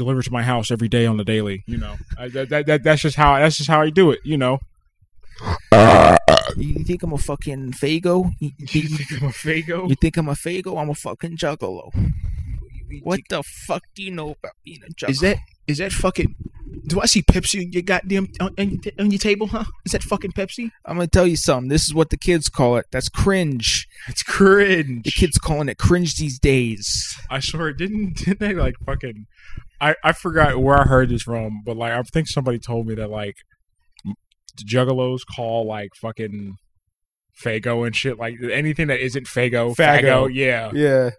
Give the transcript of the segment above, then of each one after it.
delivered to my house every day on the daily. You know, I, that, that, that that's just how that's just how I do it. You know, You think I'm a fucking Faygo? You, you think, I'm a Faygo? you think I'm a Faygo? I'm a fucking Juggalo. What the fuck do you know about being a Juggalo? Is that is that fucking? Do I see Pepsi on your goddamn on, on, your, on your table? Huh? Is that fucking Pepsi? I'm gonna tell you something. This is what the kids call it. That's cringe. It's cringe. The kids calling it cringe these days. I swear, didn't didn't they like fucking? I I forgot where I heard this from, but like I think somebody told me that like the Juggalos call like fucking Faygo and shit like anything that isn't Faygo, Faygo. Faygo, yeah. Yeah,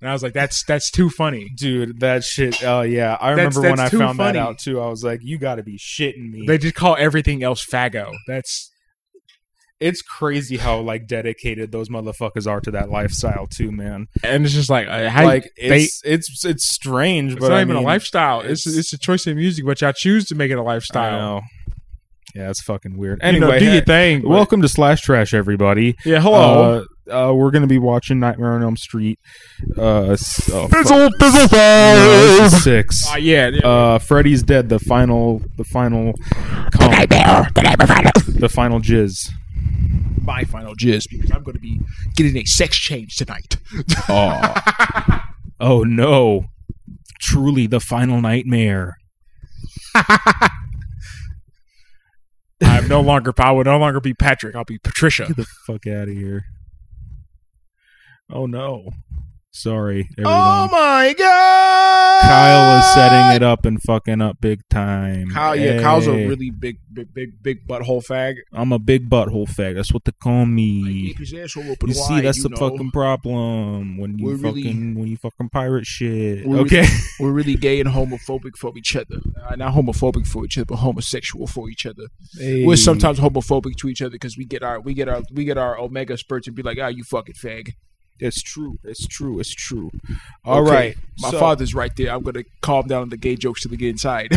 And I was like, that's that's too funny. dude, that shit. Oh yeah, I That's- remember when I found funny. that out too. I was like, you got to be shitting me. They just call everything else Faygo. That's it's crazy how like dedicated those motherfuckers are to that lifestyle too, man. and it's just like uh, how like they. it's it's it's strange, It's but not I even mean, a lifestyle. It's it's- it's a choice of music, but y'all choose to make it a lifestyle. know. Yeah, it's fucking weird. You know, Anyway, do your thing. but- welcome to Slash Trash, everybody. yeah, hello. Uh, uh, we're gonna be watching Nightmare on Elm Street. Uh, s- oh. Fizzle, fizzle, six. Uh, yeah, yeah. Uh, Freddy's dead. The final, the final, com- the final jizz. My final jizz because I'm going to be getting a sex change tonight. Oh, oh no! Truly, the final nightmare. I'm no longer. I will no longer be Patrick. I'll be Patricia. Get the fuck out of here! Oh no! Sorry, everyone. oh my god! Kyle is setting it up and fucking up big time. Kyle, yeah, Kyle's a really big, big, big, big butthole fag. I'm a big butthole fag. That's what they call me. You see, that's you the know. fucking problem when you We're fucking really- when you fucking pirate shit. We're okay, We're really gay and homophobic for each other. Uh, not homophobic for each other, but homosexual for each other. We're sometimes homophobic to each other because we get our we get our we get our omega spurts and be like, ah, you fucking fag. It's true. It's true. It's true. All right, Okay, my so- father's right there. I'm gonna calm down on the gay jokes till they get inside.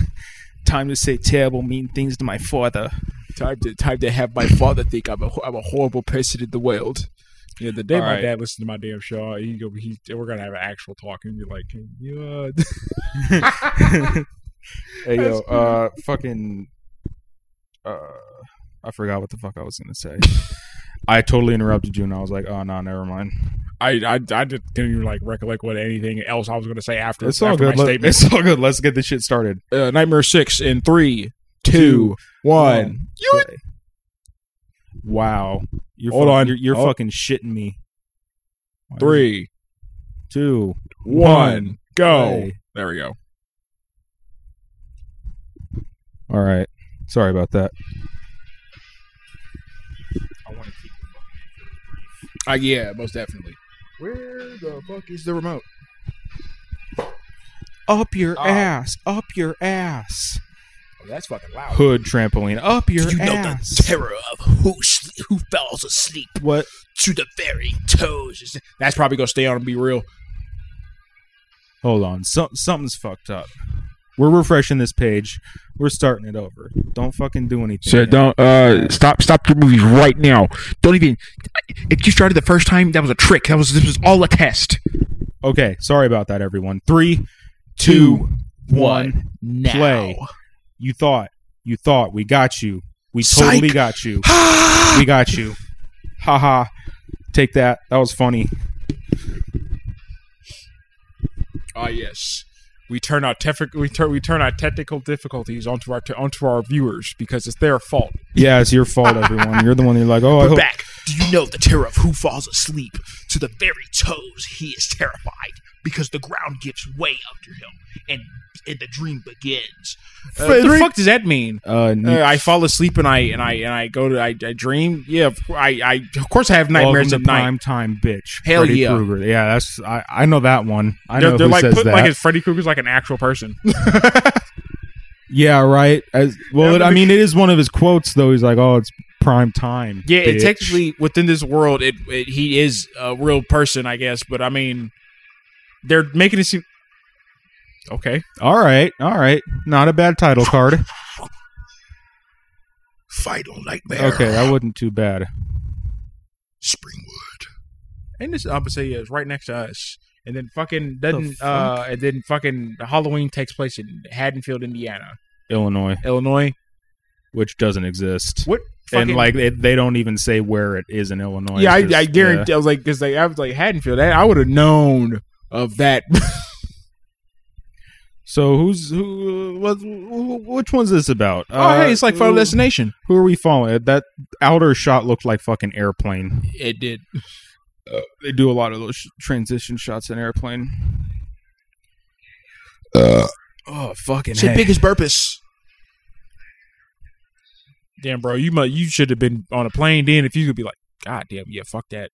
Time to say terrible, mean things to my father. time to time to have my father think I'm a I'm a horrible person in the world. Yeah, the day All my right. dad listened to my damn show, he he, we're gonna have an actual talk and be like, yeah, Hey yo, uh, fucking, uh, I forgot what the fuck I was gonna say. I totally interrupted you, and I was like, "Oh no, never mind." I, I, I didn't even like recollect what anything else I was gonna say after. It's all after good. My Let- statement. it's all good. Let's get this shit started. Uh, Nightmare Six in three, Two, two, one. Play. Wow, you're Hold fuck- on. You're, you're Oh. fucking shitting me. Three, two, one, go. play. There we go. All right. Sorry about that. Uh, yeah, most definitely. Where the fuck is the remote? Up your Oh. ass. Up your ass. Oh, that's fucking loud. Hood trampoline. Up your ass! you know ass. the terror of who sl- who falls asleep what? to the very toes. That's probably gonna stay on and be real. Hold on. Some, something's fucked up. We're refreshing this page. We're starting it over. Don't fucking do anything. So don't uh stop stop your movies right now. Don't even if you started the first time, that was a trick. That was this was all a test. Okay. Sorry about that, everyone. Three, two, one. now. Play. You thought. You thought. We got you. We Psych. totally got you. we got you. Haha. Take that. That was funny. Ah, yes. We turn our tef- we turn we turn our technical difficulties onto our onto our viewers because it's their fault. Yeah, it's your fault, everyone. You're the one. You're like, oh, I We're hope. back. Do you know the terror of who falls asleep to the very toes? He is terrified because the ground gives way under him, and and the dream begins. Uh, what the fuck does that mean? Uh, Uh, I fall asleep and I and I and I go to I, I dream. Yeah, of I I of course I have nightmares Welcome at night. prime time, bitch. Hell Freddy yeah. Krueger. Yeah, that's I. I know that one. I They're, know they're who like says putting that. like as Freddy Krueger's like an actual person. yeah, right. As, well, it, I mean, it is one of his quotes though. He's like, "Oh, it's prime time." yeah, it technically within this world, it, it he is a real person, I guess. But I mean, they're making it seem okay. All right, all right. Not a bad title card. Final nightmare. Okay, that wasn't too bad. Springwood. And this opposite is right next to us. and then fucking doesn't fuck? uh and then fucking Halloween takes place in Haddonfield, Indiana, Illinois, Illinois. which doesn't exist. What and like it, they don't even say where it is in Illinois. yeah, I, It's I just- guarantee. I was like, because like I was like Haddonfield. I, I would have known of that. So who's who? What? Which one's this about? oh, hey, it's like uh, Final Destination. Who are we following? Uh, that outer shot looked like fucking airplane. It did. Uh, they do a lot of those sh- transition shots in airplane. Uh, Oh fucking! Say hey. biggest purpose. Damn, bro, you mu you should have been on a plane then. If you could be like, God damn, yeah, fuck that.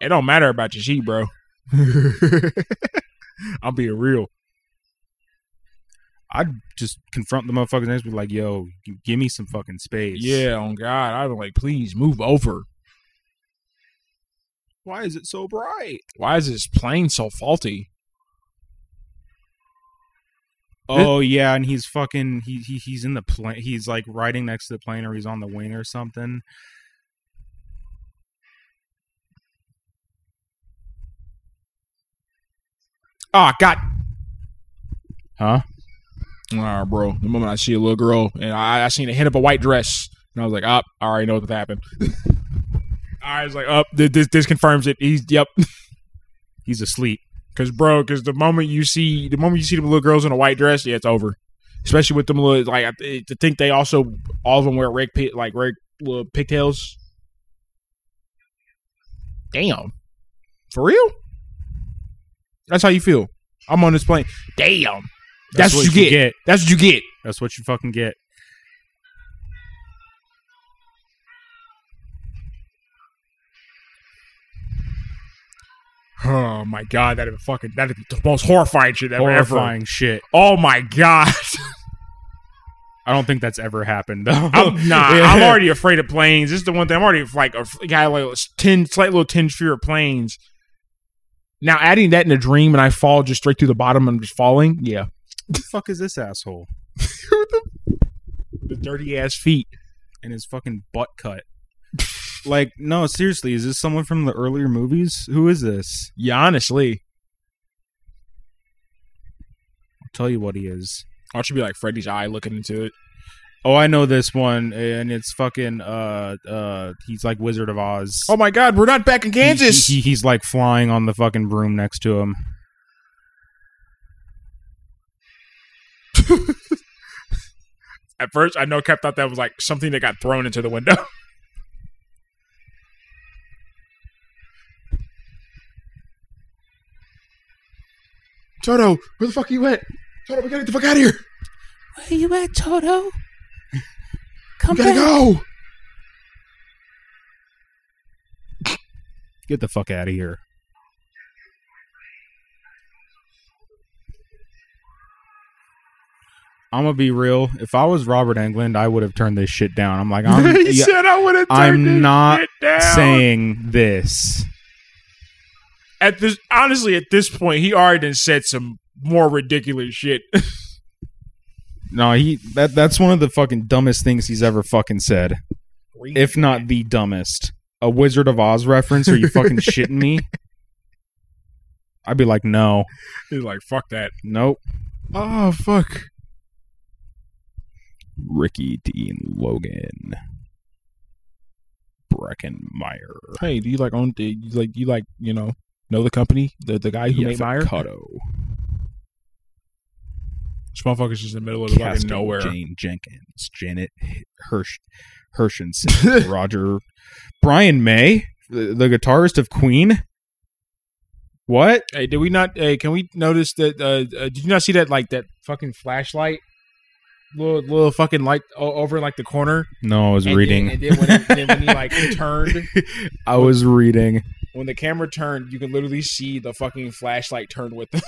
It don't matter about your sheet, bro. I'm being real. I'd just confront the motherfuckers next, be like, "Yo, give me some fucking space." Yeah, on God, I'd be like, please move over. Why is it so bright? Why is this plane so faulty? Oh yeah, and he's fucking he, he he's in the plane. He's like riding next to the plane, or he's on the wing or something. Ah, God. Huh? All right, bro. The moment I see a little girl and I, I seen a hint of a white dress, and I was like, up, I already know what happened. I was like, up, this this confirms it. He's yep. He's asleep. Cause bro, cause the moment you see the moment you see them little girls in a white dress, yeah, it's over. Especially with them little like I th- to think they also all of them wear red like red little pigtails. Damn, for real? That's how you feel. I'm on this plane. Damn, that's, what, you get. That's what you get. That's what you fucking get. Oh my god, that'd be fucking that'd be the most horrifying shit ever. ever. Horrifying shit. Oh my god. I don't think that's ever happened though. I'm, nah, Yeah. I'm already afraid of planes. This is the one thing I'm already like a guy like ten slight little tinge fear of planes. Now adding that in a dream and I fall just straight through the bottom and I'm just falling, yeah, What the fuck is this asshole? the dirty ass feet. And his fucking butt cut. like, no, seriously, is this someone from the earlier movies? Who is this? Yeah, honestly, I'll tell you what he is. I should be like Freddy's eye looking into it. Oh, I know this one, and it's fucking uh uh he's like Wizard of Oz. Oh my god, we're not back in Kansas. he- he's like flying on the fucking broom next to him. At first, I know Kev thought that was like something that got thrown into the window. Toto, where the fuck are you at? Toto, we gotta get the fuck out of here. Where are you at, Toto? Come We gotta back. go. Get the fuck out of here. I'm gonna be real. If I was Robert Englund, I would have turned this shit down. I'm like, I'm, he yeah, said I would have I'm this not shit down. saying this. at this honestly at this point he already said some more ridiculous shit. No, he that that's one of the fucking dumbest things he's ever fucking said. If not the dumbest. A Wizard of Oz reference? Are you fucking shitting me? I'd be like, no, He's like, fuck that. nope. Oh fuck. Ricky Dean Logan. Breckin Meyer. Hey, do you like own? Do you like you like you know know the company the the guy who made Meyer? Cutto. This motherfucker's just in the middle of the fucking nowhere. Jane Jenkins, Janet Hirsch, Hirshenson, Roger, Brian May, the, the guitarist of Queen. What? Hey, did we not? Hey, can we notice that? Uh, uh, did you not see that? Like that fucking flashlight, little little fucking light o- over like the corner. No, I was And reading. Then, and then when, he, then when he like turned, I was reading. when the camera turned, you could literally see the fucking flashlight turn with them.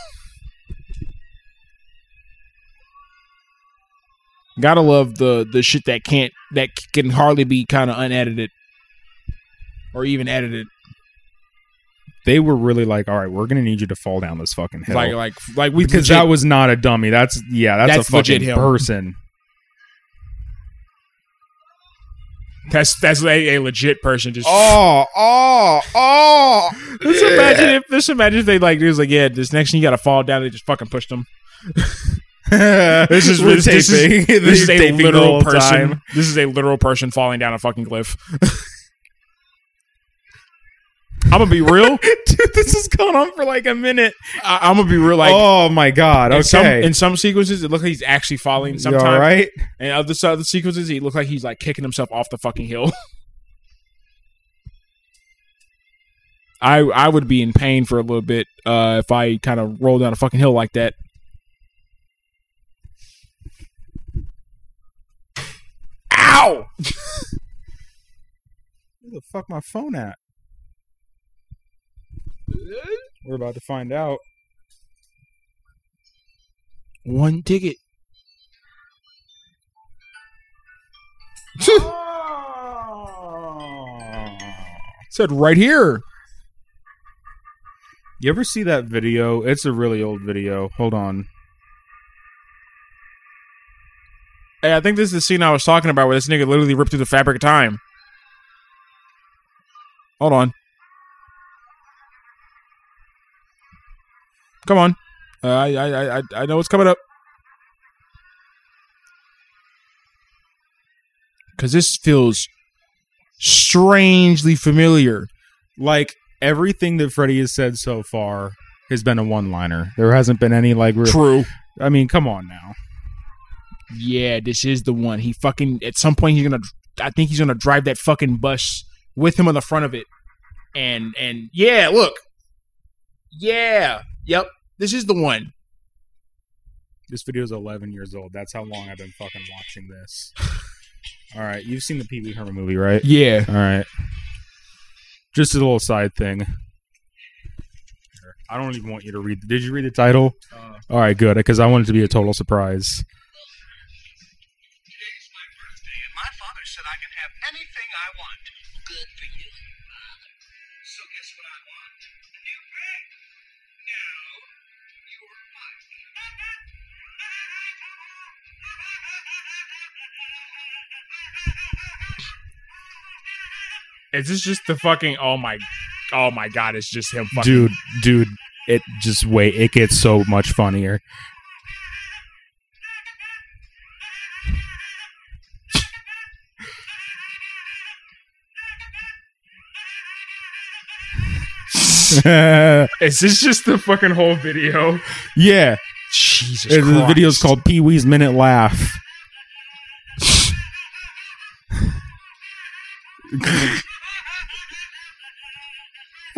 Gotta love the the shit that can't that can hardly be kind of unedited or even edited. They were really like, "All right, we're gonna need you to fall down this fucking hill." Like like like we because legit- that was not a dummy. That's yeah, that's, That's a fucking person. That's that's a, a legit person. Just Oh, oh, oh. Let's imagine if let's imagine if they like it was like yeah this next thing you gotta fall down they just fucking pushed them. this is- We're this is- taping. This is a literal person. time. This is a literal person falling down a fucking cliff. I'm gonna be real. Dude, this has gone on for like a minute. I, I'm gonna be real. Like oh my god. in some Okay. in some sequences, it looks like he's actually falling. Sometimes, all right? and other other sequences, he looks like he's like kicking himself off the fucking hill. I I would be in pain for a little bit uh, if I kind of roll down a fucking hill like that. Ow! Where the fuck my phone at? We're about to find out. One ticket. Said right here. You ever see that video? It's a really old video. Hold on. Hey, I think this is the scene I was talking about where this nigga literally ripped through the fabric of time. Hold on. Come on. Uh, I, I I I know what's coming up. Cause this feels strangely familiar. Like everything that Freddy has said so far has been a one-liner. There hasn't been any like. Re- True. I mean, come on now. Yeah, this is the one. He fucking at some point he's gonna. I think he's gonna drive that fucking bus with him on the front of it, and and yeah, look, yeah, yep, this is the one. This video is 11 years old. That's how long I've been fucking watching this. All right, you've seen the Pee Wee Herman movie, right? Yeah, All right. Just a little side thing. I don't even want you to read. Did you read the title? Uh. All right, good, because I want it to be a total surprise. Is this just the fucking? Oh my, oh my god, it's just him. Fucking, Dude, dude, it just wait. It gets so much funnier. is this just the fucking whole video? yeah, Jesus, the video is called Pee Wee's Minute Laugh.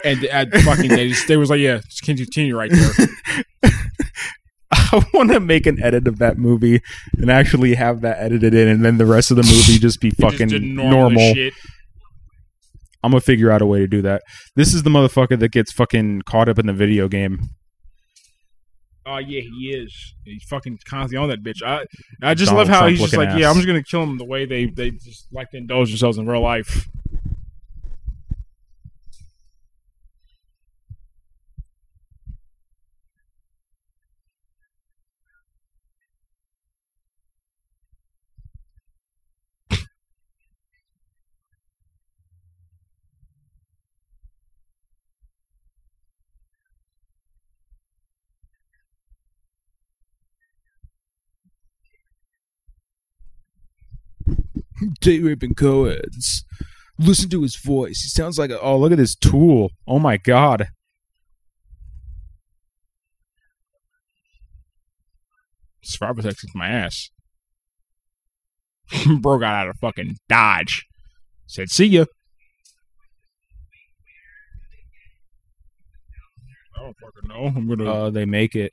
and uh, fucking they, just, they was like, yeah, just continue right there. I want to make an edit of that movie and actually have that edited in, and then the rest of the movie just be He just fucking normal. shit. I'm gonna figure out a way to do that. This is the motherfucker that gets fucking caught up in the video game. Oh yeah, he is. He's fucking constantly on that bitch. I I just Donald love how Trump he's just like, yeah. I'm just gonna kill him the way they they just like to indulge themselves in real life. Date raping co-eds. Listen to his voice. He sounds like a, oh look at this tool. Oh my god. Survival sex is my ass. Bro got out of fucking Dodge. Said, see ya. I don't fucking know. I'm gonna. Uh, they make it.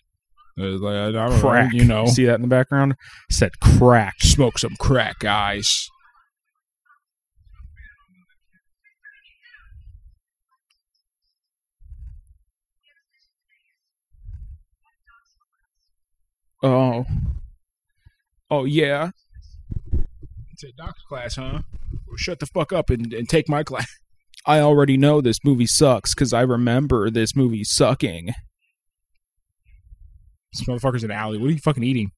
Like, I don't Crack. know, you know, See that in the background? Said crack. Smoke some crack, guys. Oh. Oh yeah. It's a doctor class, huh? Well, shut the fuck up and, and take my class. I already know this movie sucks because I remember this movie sucking. this motherfucker's in the alley. What are you fucking eating?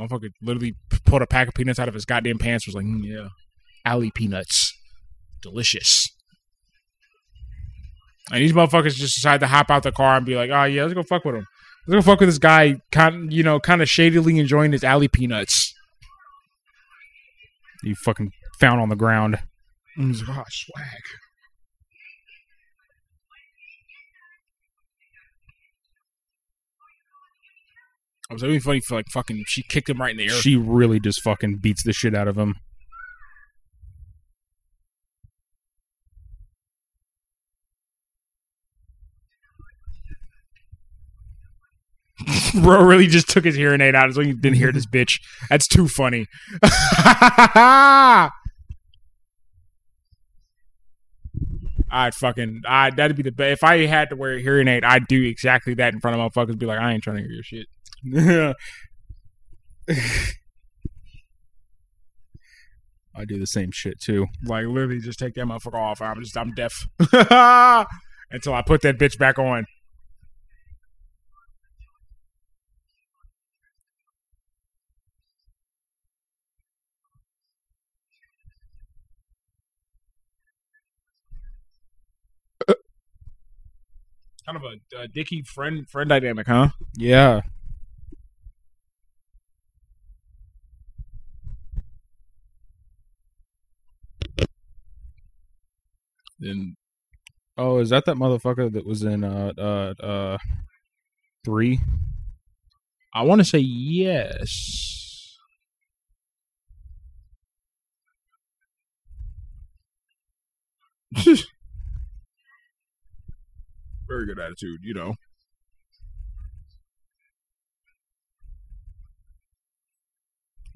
Motherfucker literally pulled a pack of peanuts out of his goddamn pants. Was like, mm, yeah, alley peanuts, delicious. And these motherfuckers just decide to hop out the car and be like, oh yeah, let's go fuck with him. Let's go fuck with this guy, kind you know, kind of shadily enjoying his alley peanuts. You fucking found on the ground. Mm, he's like, "Ah, swag. I was really funny for like fucking. She kicked him right in the air. She really just fucking beats the shit out of him. Bro really just took his hearing aid out so he didn't hear this bitch. That's too funny. I'd fucking I that'd be the best. If I had to wear a hearing aid, I'd do exactly that in front of motherfuckers. Be like, I ain't trying to hear your shit. I do the same shit too. Like literally, just take that motherfucker off. I'm just I'm deaf until I put that bitch back on. Kind of a, a dicky friend friend dynamic, huh? Yeah. Then Oh, is that that motherfucker that was in uh uh uh three? I want to say yes. Very good attitude, you know.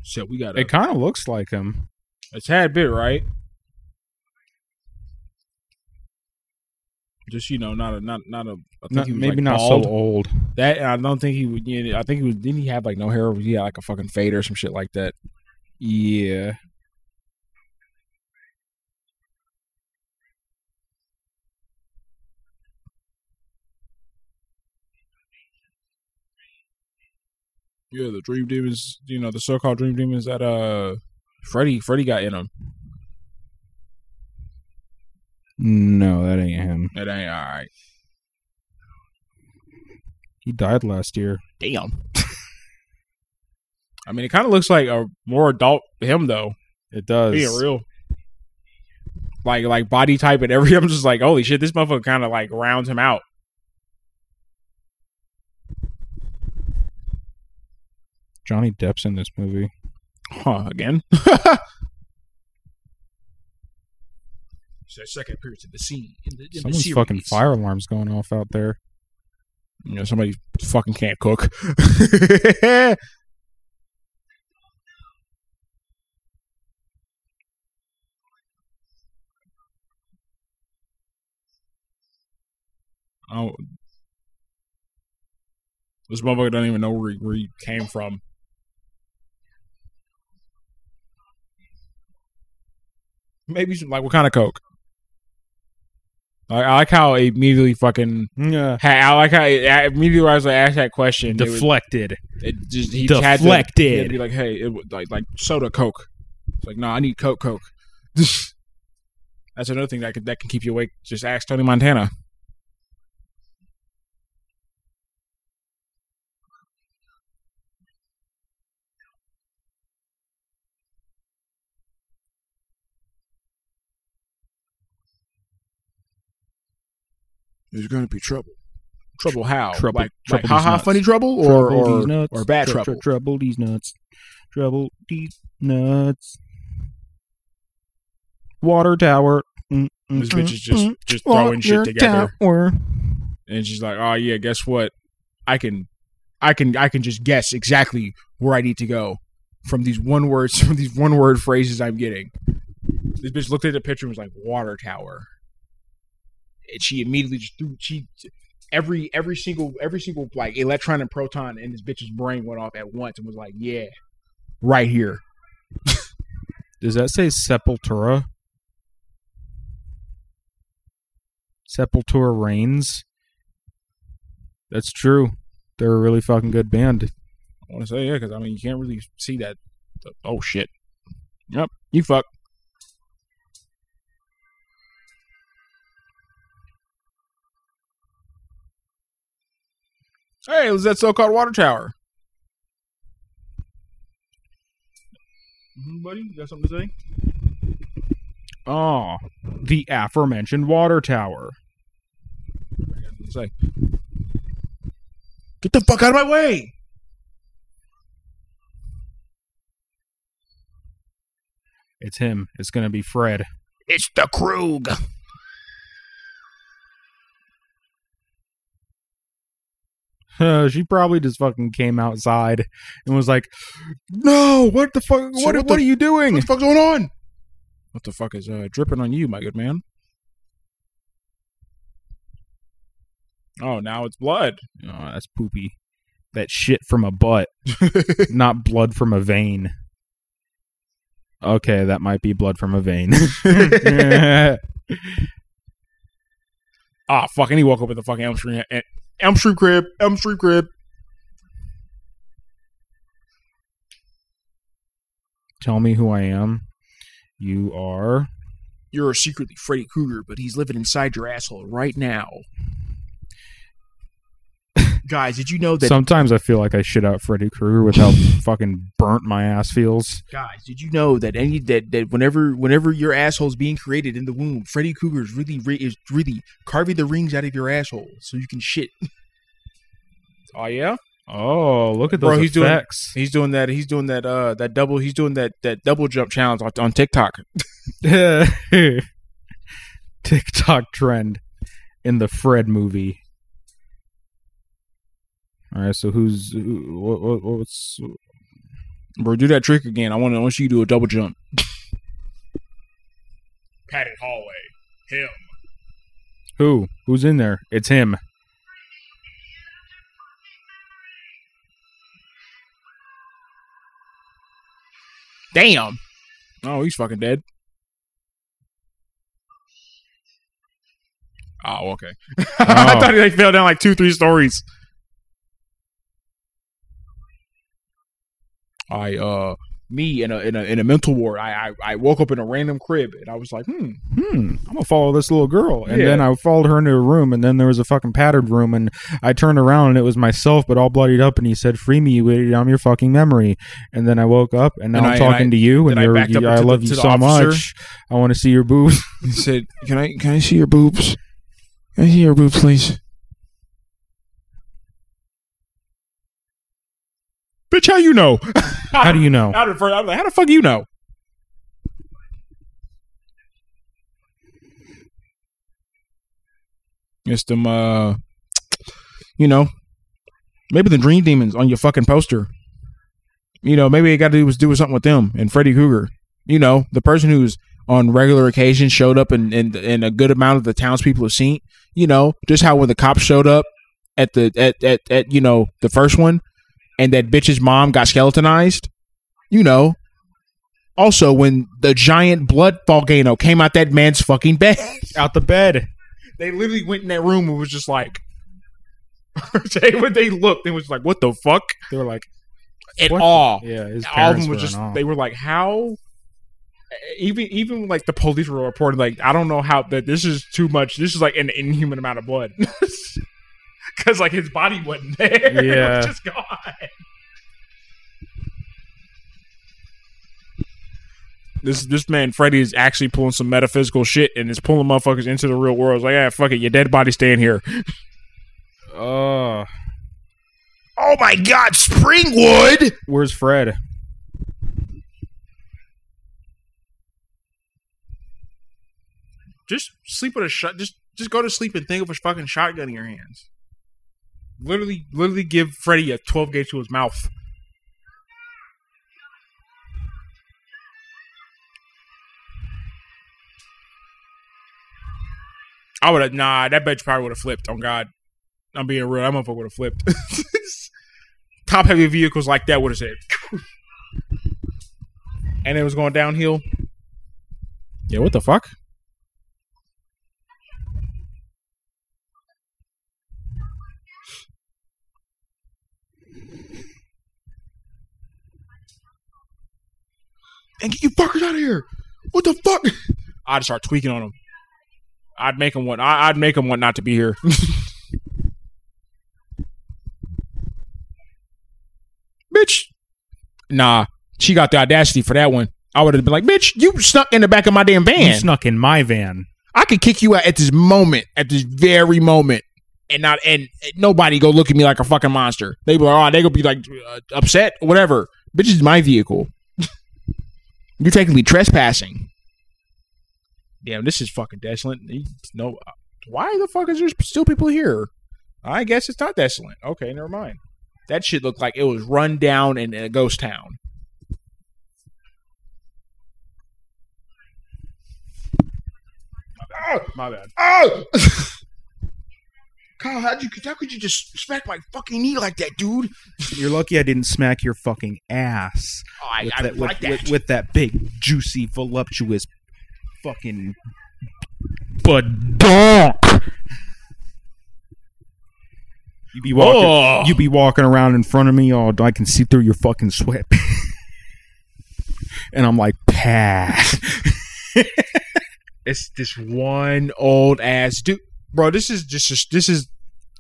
So we got It kind of looks like him. a tad bit, right? Just you know, not a not not a. I think Not, he was, maybe like, not bald. so old. That and I don't think he would. You know, I think he was. Didn't he have like no hair? He had like a fucking fade or some shit like that. Yeah. Yeah, the dream demons. You know, the so-called dream demons that uh, Freddy Freddy got in them. No, that ain't him. That ain't all right. He died last year. Damn. I mean, it kind of looks like a more adult him though. It does. Being real. Like like body type and every. I'm just like, holy shit, this motherfucker kind of like rounds him out. Johnny Depp's in this movie. Huh? Again. so second appearance in the scene. In the, in Someone's fucking fire alarms going off out there. You know, somebody fucking can't cook. oh, this motherfucker doesn't even know where he, where he came from. Maybe some, like what kind of coke? Like, I like how he immediately fucking. Yeah. ha- I like how I immediately when I was like asked that question. it was- Deflected. it just he just had to, Deflected. he had to be like, hey, it, was like like soda coke. It's like, no, I need coke coke. That's another thing that can that can keep you awake. Just ask Tony Montana. There's going to be trouble. Trouble how? Trouble- like, trouble like ha ha funny trouble or Trouble or, these nuts. or bad Tr- tr- trouble. trouble these nuts. Trouble these nuts. Water tower. Mm, mm, This bitch mm, is just mm. just throwing shit together. tower. And she's like, "Oh yeah, guess what? I can, I can, I can just guess exactly where I need to go from these one words, from these one word phrases I'm getting. This bitch looked at the picture and was like, "Water tower," and she immediately just threw she every every single every single like electron and proton in this bitch's brain went off at once and was like, "Yeah, right here." Does that say Sepultura? Sepultura reigns. That's true. They're a really fucking good band. I want to say yeah, because I mean you can't really see that. Oh shit! Yep, you fuck. Hey, was that so-called water tower? Mhm, buddy, you got something to say? Oh, the aforementioned water tower. I got something to say. Get the fuck out of my way! It's him. It's gonna be Fred. It's the Krug. she probably just fucking came outside and was like, "No, what the fuck? So what, what what, the- are you doing?" What the fuck's going on? What the fuck is uh, dripping on you, my good man? Oh, now it's blood. Oh, that's poopy. That shit from a butt, not blood from a vein. Okay, that might be blood from a vein. Ah, fuck! And he woke up at the fucking Elm Street, Elm Street crib, Elm Street crib. Tell me who I am. You are. You're secretly Freddy Krueger, but he's living inside your asshole right now. Guys, did you know that? Sometimes I feel like I shit out Freddy Krueger with how fucking burnt my ass feels. guys, did you know that any that that whenever whenever your asshole's being created in the womb, Freddy Krueger is really re- is really carving the rings out of your asshole so you can shit. oh yeah. Oh, look at those Bro, he's doing- effects. He's doing that. He's doing that. Uh, that double. He's doing that. That double jump challenge on, on TikTok. TikTok trend in the Fred movie. All right, so who's who, what, what, what's Bro, do that trick again. I want to. I want you to do a double jump. Padded hallway. Him. who who's in there? It's him. Damn. Oh, he's fucking dead. Oh, okay. I oh. thought he like fell down like two, three stories. I uh me in a in a in a mental ward. I I, I woke up in a random crib and I was like, hmm. Hmm, I'm gonna follow this little girl, and Yeah. then I followed her into a room, and then there was a fucking padded room, and I turned around and it was myself, but all bloodied up, and he said, "Free me, you idiot! I'm your fucking memory." And then I woke up, and now And I'm I- talking I- to you, and I you, I to the- love you so officer. much. I want to see your boobs. He said, "Can I can I see your boobs? Can I see your boobs, please?" Bitch, how you know? How do you know? How the, fir- I'm like, how the fuck you know? It's them, uh, you know, maybe the Dream Demons on your fucking poster. You know, maybe it got to do was do with something with them and Freddy Krueger. You know, the person who's on regular occasions showed up and and and a good amount of the townspeople have seen. You know, just how when the cops showed up at the at at, at you know the first one, and that bitch's mom got skeletonized. You know. Also, when the giant blood volcano came out that man's fucking bed, Out the bed. they literally went in that room and was just like, they, when they looked, they was like, "What the fuck?" They were like, In What? awe. yeah, his All of them were was just they were like, "How?" Even even like the police were reporting like, "I don't know how that this is too much. This is like an inhuman amount of blood." Because like his body wasn't there, it was just gone. This this man Freddy is actually pulling some metaphysical shit and is pulling motherfuckers into the real world. It's like, yeah, fuck it, your dead body staying here. "Oh, Oh my god, Springwood! where's Fred?" Just sleep with a shot. Just just go to sleep and think of a fucking shotgun in your hands. Literally, literally give Freddy a 12 gauge to his mouth. I would have nah. That bitch probably would have flipped. On God, I'm being real. That motherfucker would have flipped. Top heavy vehicles like that would have said, and it was going downhill. Yeah, what the fuck? And get you fuckers out of here! What the fuck? I'd start tweaking on them. I'd make them want. I'd make them want not to be here. bitch. Nah, she got the audacity for that one. I would have been like, bitch, you snuck in the back of my damn You van. snuck in my van. I could kick you out at this moment, at this very moment, and not and nobody go look at me like a fucking monster. They be like, oh, they gonna be like uh, upset, whatever. Bitch is my vehicle. You're technically trespassing. Damn, this is fucking desolate. No, why the fuck is there still people here? I guess it's not desolate. Okay, never mind. That shit looked like it was run down in, in a ghost town. My bad. Oh! oh! Kyle, how'd you, how could you just smack my fucking knee like that, dude? You're lucky I didn't smack your fucking ass Oh, I, with, I that, with, that. with, with that big, juicy, voluptuous fucking badonk. You be walking, Oh. you be walking around in front of me. Oh, I can see through your fucking sweat. and I'm like, pass. it's this one old ass dude, bro. This is just this is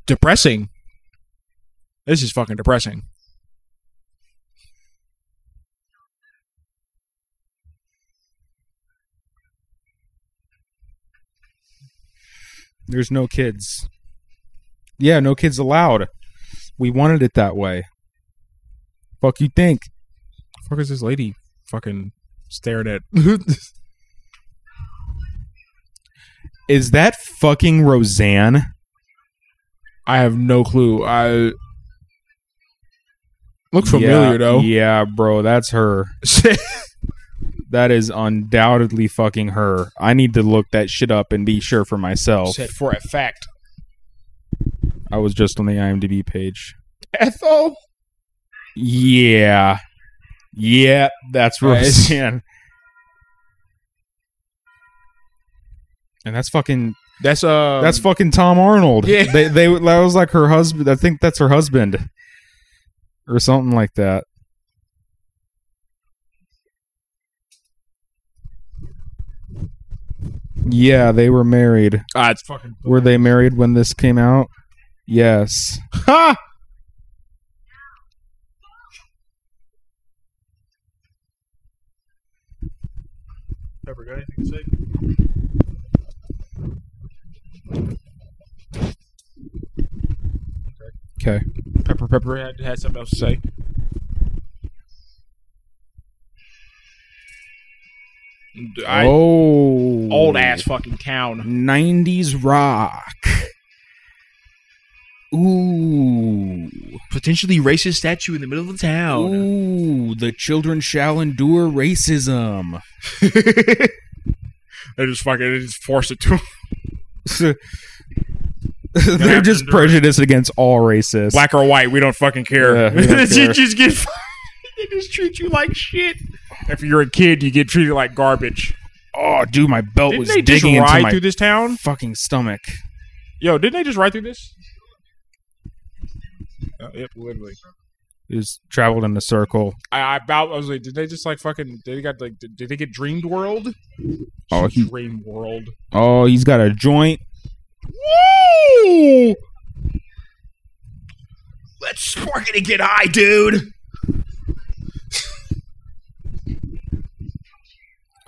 depressing. This is fucking depressing. There's no kids. Yeah, no kids allowed. We wanted it that way. Fuck you think? fuck is this lady fucking staring at? Is that fucking Roseanne? I have no clue. I look familiar yeah, though. Yeah, bro, that's her. That is undoubtedly fucking her. I need to look that shit up and be sure for myself. Said for a fact. I was just on the IMDb page. Ethel. Yeah. Yeah, that's. Roseanne. And that's fucking That's uh. that's fucking Tom Arnold. Yeah. They they that was like her husband. I think that's her husband. Or something like that. Yeah, they were married. ah, it's fucking. Were they married when this came out? Yes. Ha! Pepper, got anything to say? Okay. Pepper, Pepper had, had something else to say. I, oh. old ass fucking town. 90s rock. Ooh. Potentially racist statue in the middle of the town. Ooh, the children shall endure racism. they just fucking they just forced it to him. They're just to endure it. prejudiced against all races. Black or white, we don't fucking care. Yeah, we don't you care. just get they just treat you like shit. If you're a kid, you get treated like garbage. Oh, dude, my belt Didn't was they just digging into my through this town? fucking stomach. Yo, didn't they just ride through this? Uh, yep, literally. Was traveled in a circle. I, I about I was like, did they just like fucking? Did they got like? Did, did they get Dreamed World? Oh, he- Dream World. Oh, he's got a joint. Woo! Let's spark it and get high, dude.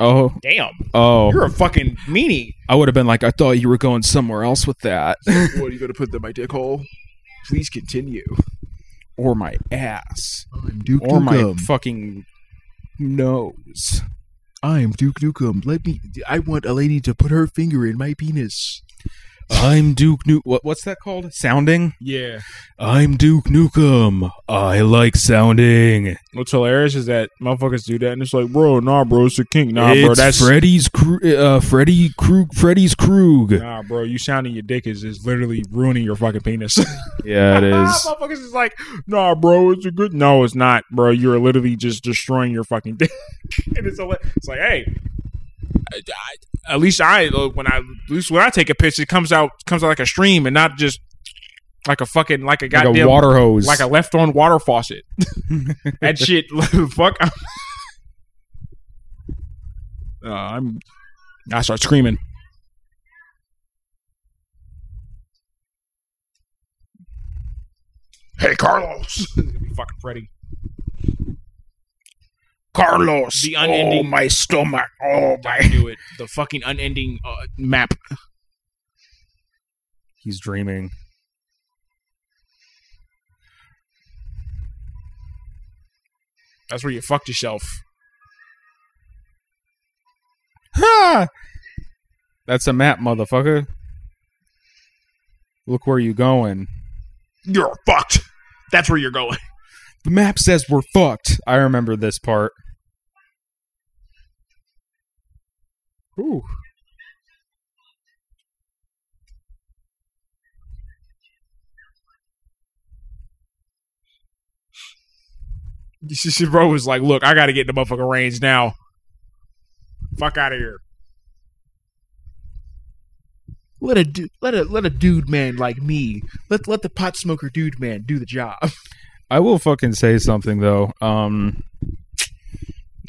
Oh, Damn, oh. you're a fucking meanie. I would have been like, I thought you were going somewhere else with that. what are you gonna put in my dick hole? Please continue. Or my ass. I'm Duke Or my fucking nose. I'm Duke Nukem. Let me. I want a lady to put her finger in my penis. I'm Duke Nukem. What, what's that called? Sounding? Yeah. I'm Duke Nukem. I like sounding. What's hilarious is that motherfuckers do that, and it's like, bro, nah, bro, it's the king. Nah, it's bro, that's Freddy's Krug. Uh, Freddy Krug. Freddy's Krug. nah, bro. You sounding your dick is is literally ruining your fucking penis. Yeah, it is. motherfuckers is like, nah, bro, it's a good. No, it's not, bro. You're literally just destroying your fucking dick. and it's, a, it's like, hey. I- I- At least I uh, when I at least when I take a piss, it comes out comes out like a stream and not just like a fucking like a like goddamn a water hose. like a left on water faucet. that shit, fuck. Uh, I'm. I start screaming. Hey, Carlos! It's gonna be fucking Freddy. Carlos. The unending- Oh, my stomach. Oh, my. Don't it. The fucking unending uh, map. He's dreaming. That's where you fucked yourself. Ha! That's a map, motherfucker. Look where you're going. You're fucked. That's where you're going. The map says we're fucked. I remember this part. Ooh. This bro was like, "Look, I got to get in the motherfucking range now. Fuck out of here." Let a du- let a let a dude man like me let let the pot smoker dude man do the job. I will fucking say something though. Um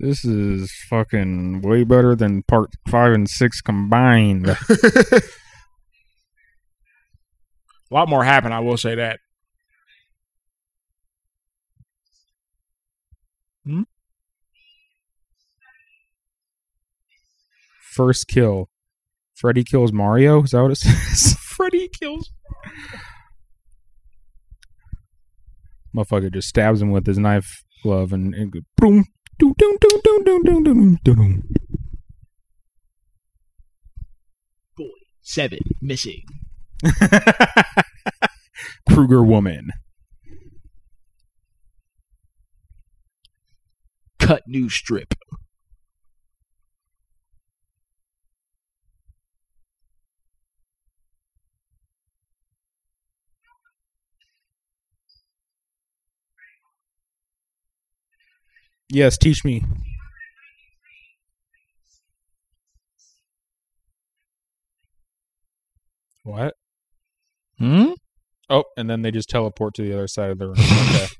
this is fucking way better than part 5 and 6 combined. A lot more happened. I will say that. Hmm? First kill. Freddy kills Mario. Is that what it says? Freddy kills. Motherfucker just stabs him with his knife glove and, and boom. Boy, seven missing. Krueger woman. Cut new strip. Yes, teach me. What? Hmm. Oh, and then they just teleport to the other side of the room. Okay.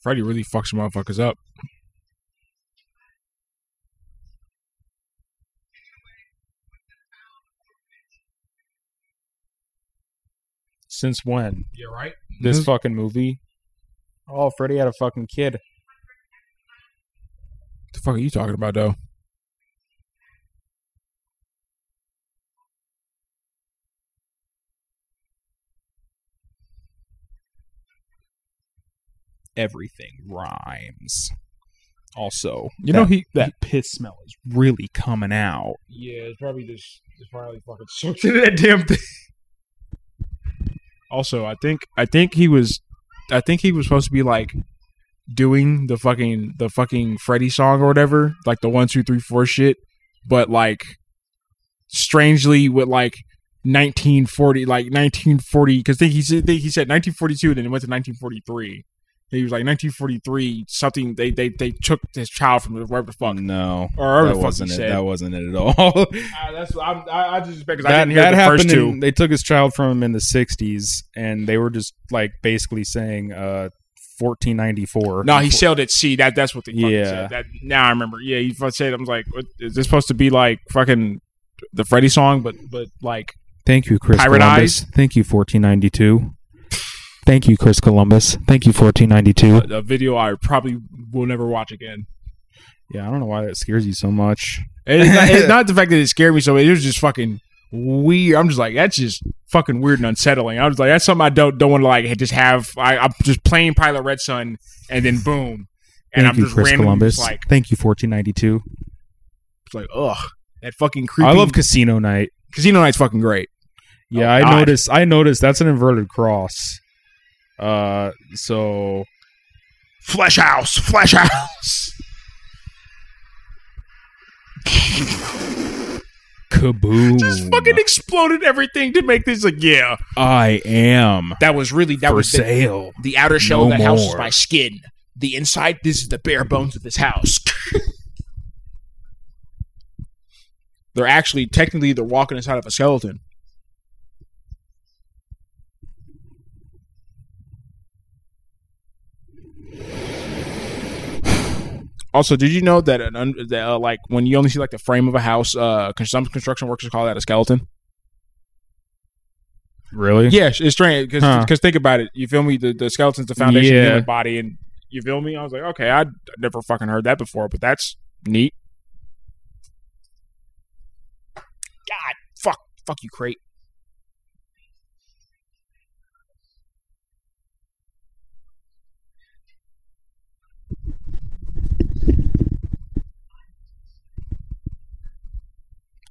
Freddy really fucks motherfuckers up. Since when? You're right. This fucking movie? Oh, Freddy had a fucking kid. What the fuck are you talking about, though? Everything rhymes. Also, You know that- he- that piss smell is really coming out. Yeah, it's probably just it's probably fucking soaked into that damn thing. Also, I think I think he was I think he was supposed to be like doing the fucking the fucking Freddy song or whatever, like the one two three four shit, but like strangely with like 1940 like 1940 because he said he said 1942 then it went to 1943 he was like 1943 something they they they took his child from wherever the fuck No, or that the wasn't it. said. That wasn't it at all. Uh, that's I'm, I, I just because I didn't hear that the happened. first two. In, they took his child from him in the '60s, and they were just like basically saying uh, 1494. no, he sailed at sea. That that's what they fucking Yeah. said. That now I remember. Yeah, he said. I was like, what, is this supposed to be like fucking the Freddy song? But but like Thank you, Chris Pirate Columbus. Eyes? Thank you, 1492. Thank you, Chris Columbus. Thank you, 1492. a, a video I probably will never watch again. Yeah, I don't know why that scares you so much. It's not, it's not the fact that it scared me so. much. It was just fucking weird. I'm just like that's just fucking weird and unsettling. I was like that's something I don't don't want to like just have. I, I'm just playing Pilot Red Sun and then boom, and Thank I'm you, just Chris randomly Columbus. just like Thank you, 1492. it's like ugh that fucking creepy. I love Casino Night. Casino Night's fucking great. Yeah, Oh, I God. noticed. I noticed that's an inverted cross. Uh, so Flesh House, Flesh House. kaboom! Just fucking exploded everything to make this like yeah. I am That was really that for was the, sale. the outer shell No of the house is my skin. The inside, this is the bare bones of this house. they're actually technically they're walking inside of a skeleton. Also, did you know that, an un- that uh, like when you only see like the frame of a house, uh, some construction workers call that a skeleton? Really? Yeah, it's strange because Huh. think about it. You feel me? The, the skeleton's the foundation of the human body, and you feel me? I was like, okay, I'd never fucking heard that before, but that's neat. God, fuck, fuck you, crate.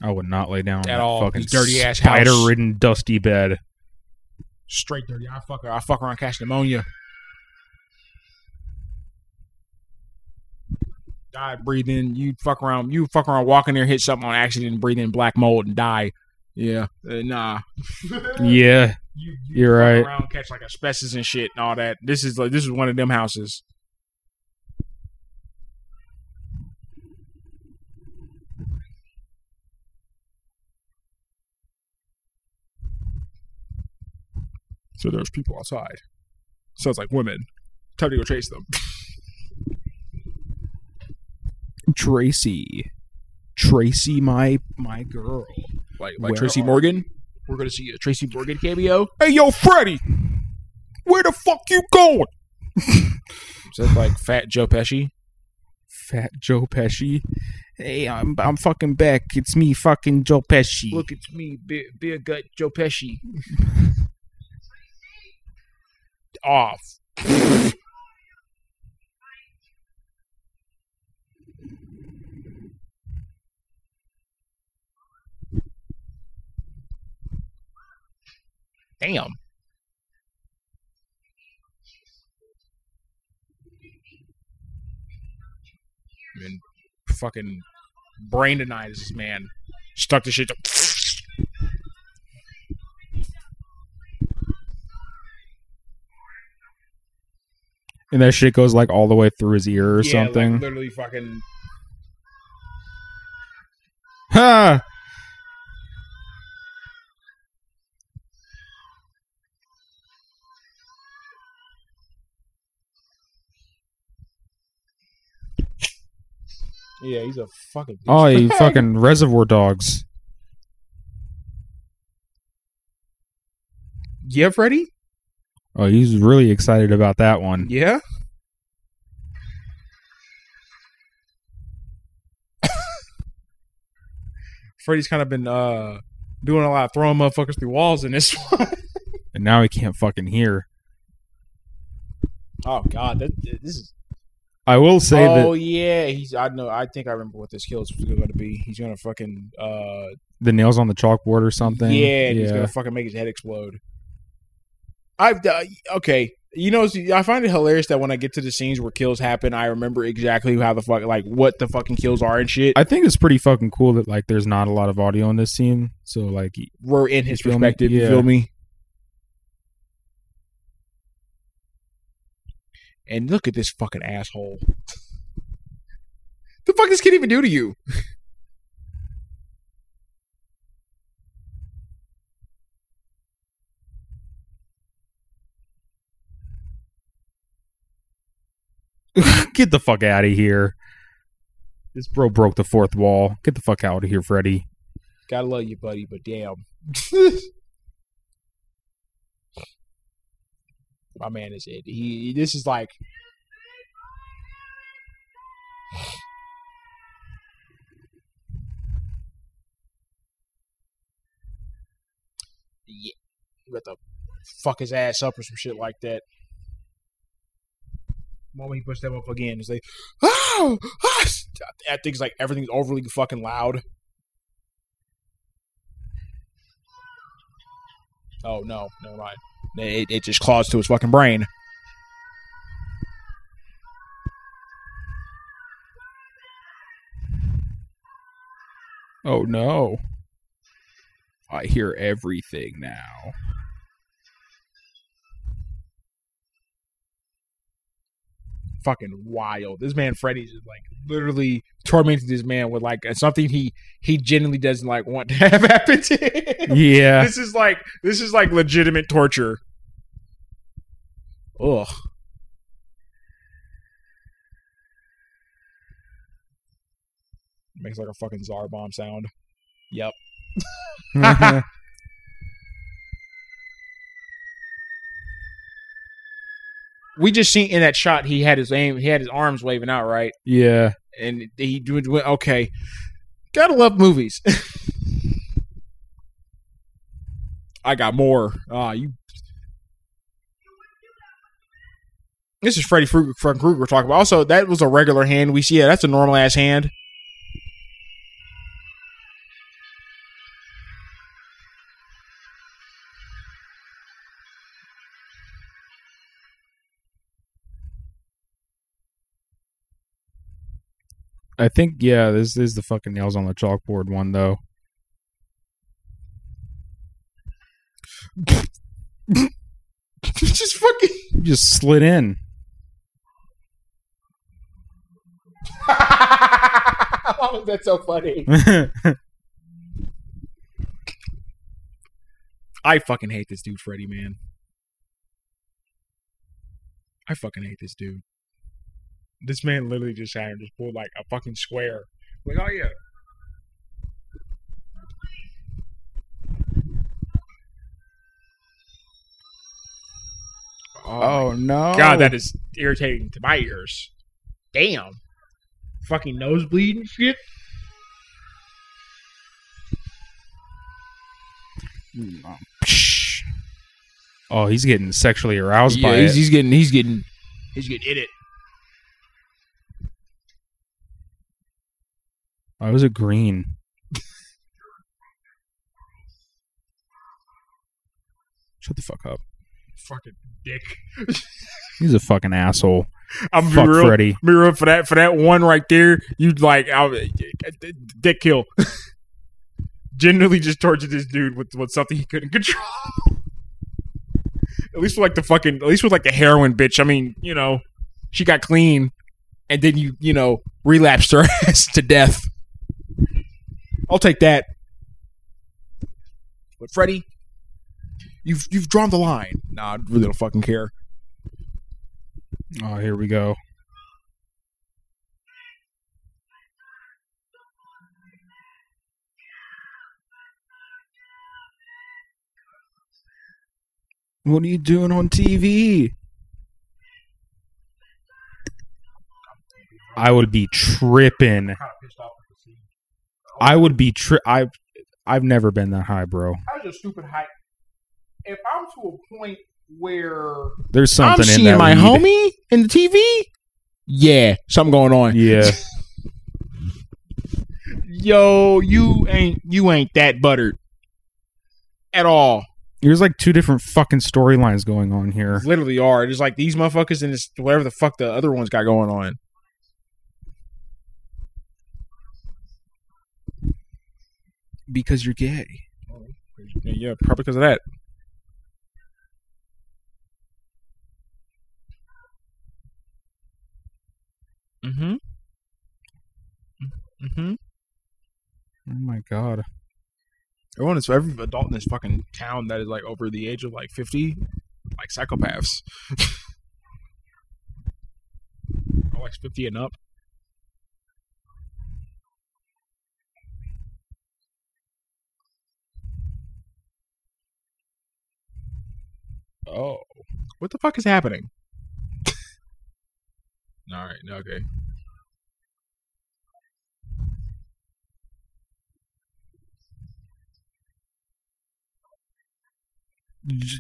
I would not lay down At that all. fucking dirty-ass house. spider-ridden, dusty bed. Straight dirty. I fuck her. I fuck around, catch pneumonia. Die, breathe in. You fuck around. You fuck around, walk in there, hit something on accident, breathe in black mold and die. Yeah, uh, nah. Yeah, You, you You're fuck right. Around, catch like asbestos and shit and all that. This is like this is one of them houses. So there's people outside. Sounds like women. Time to go chase them. Tracy, Tracy, my my girl. Like like Where Tracy are- Morgan. We're gonna see a Tracy Morgan cameo. Hey, yo, Freddy, where the fuck you going? Is that like Fat Joe Pesci? Fat Joe Pesci. Hey, I'm I'm fucking back. It's me, fucking Joe Pesci. Look, it's me, beer, beer gut Joe Pesci. Off. Damn. And fucking brain denies this man. Stuck the shit to and that shit goes like all the way through his ear or Yeah, something. Like literally fucking ha! Yeah, he's a fucking Oh, you fucking Reservoir Dogs. Yeah, Freddy? Oh, he's really excited about that one. Yeah? Freddy's kind of been uh doing a lot of throwing motherfuckers through walls in this one. And now he can't fucking hear. oh god, that, this is I will say Oh that Oh yeah, he's I know I think I remember what this kill is going to be. He's going to fucking uh the nails on the chalkboard or something. Yeah, and he's gonna fucking make his head explode. I've uh, okay. You know, I find it hilarious that when I get to the scenes where kills happen, I remember exactly how the fuck, like, what the fucking kills are and shit. I think it's pretty fucking cool that like there's not a lot of audio in this scene. So like We're in his You feel me? perspective. You feel me? And look at this fucking asshole. the fuck this kid even do to you? get the fuck out of here. This bro broke the fourth wall. Get the fuck out of here, Freddy. Gotta love you, buddy, but damn. My man is it. He this is like You got to fuck his ass up or some shit like that. Moment he pushed that up again, it's like, oh, ah! that thing's like everything's overly fucking loud. Oh no, never mind. It, it just claws to his fucking brain. Oh no. I hear everything now. Fucking wild. This man Freddy's is like literally tormenting this man with like something he he genuinely doesn't like want to have happen to him. Yeah. This is like this is like legitimate torture. Ugh. Makes like a fucking Czar bomb sound. Yep. Mm-hmm. We just seen in that shot he had his aim, he had his arms waving out, right? yeah. and he went okay. Gotta love movies. I got more. Ah, you. This is Freddy Krueger, Krueger talking about. Also, that was a regular hand. We see, yeah, that's a normal ass hand. I think yeah, this is the fucking nails on the chalkboard one though. just fucking. You just slid in. Why was that so funny? I fucking hate this dude, Freddy, man. I fucking hate this dude. This man literally just had him just pulled like a fucking square. Like, oh yeah. Oh, oh no. God, that is irritating to my ears. Damn. Fucking nosebleed and shit. Hmm. Oh, he's getting sexually aroused by he's, it. he's getting he's getting he's getting in it. Why was it green? Shut the fuck up. Fucking dick. He's a fucking asshole. I'm Fuck real, Freddy. Be real for that for that one right there. You like I'll, dick kill. Genuinely just tortured this dude with with something he couldn't control. at least with like the fucking at least with like the heroin bitch. I mean, you know, she got clean, and then you you know relapsed her ass to death. I'll take that. But Freddy, you've you've drawn the line. Nah, I really don't fucking care. Oh, here we go. What are you doing on TV? I would be tripping. I would be tri- I've I've never been that high, bro. How's your stupid height? If I'm to a point where There's something I'm in seeing that my weed. homie in the TV, yeah, something going on. Yeah. Yo, you ain't you ain't that buttered at all. There's like two different fucking storylines going on here. Literally are. It's like these motherfuckers and this whatever the fuck the other ones got going on. Because you're gay. Yeah, probably because of that. Mm-hmm. Mm-hmm. Oh my god. Everyone is every adult in this fucking town that is like over the age of like fifty, like psychopaths. or like fifty and up. Oh, what the fuck is happening? All right, okay.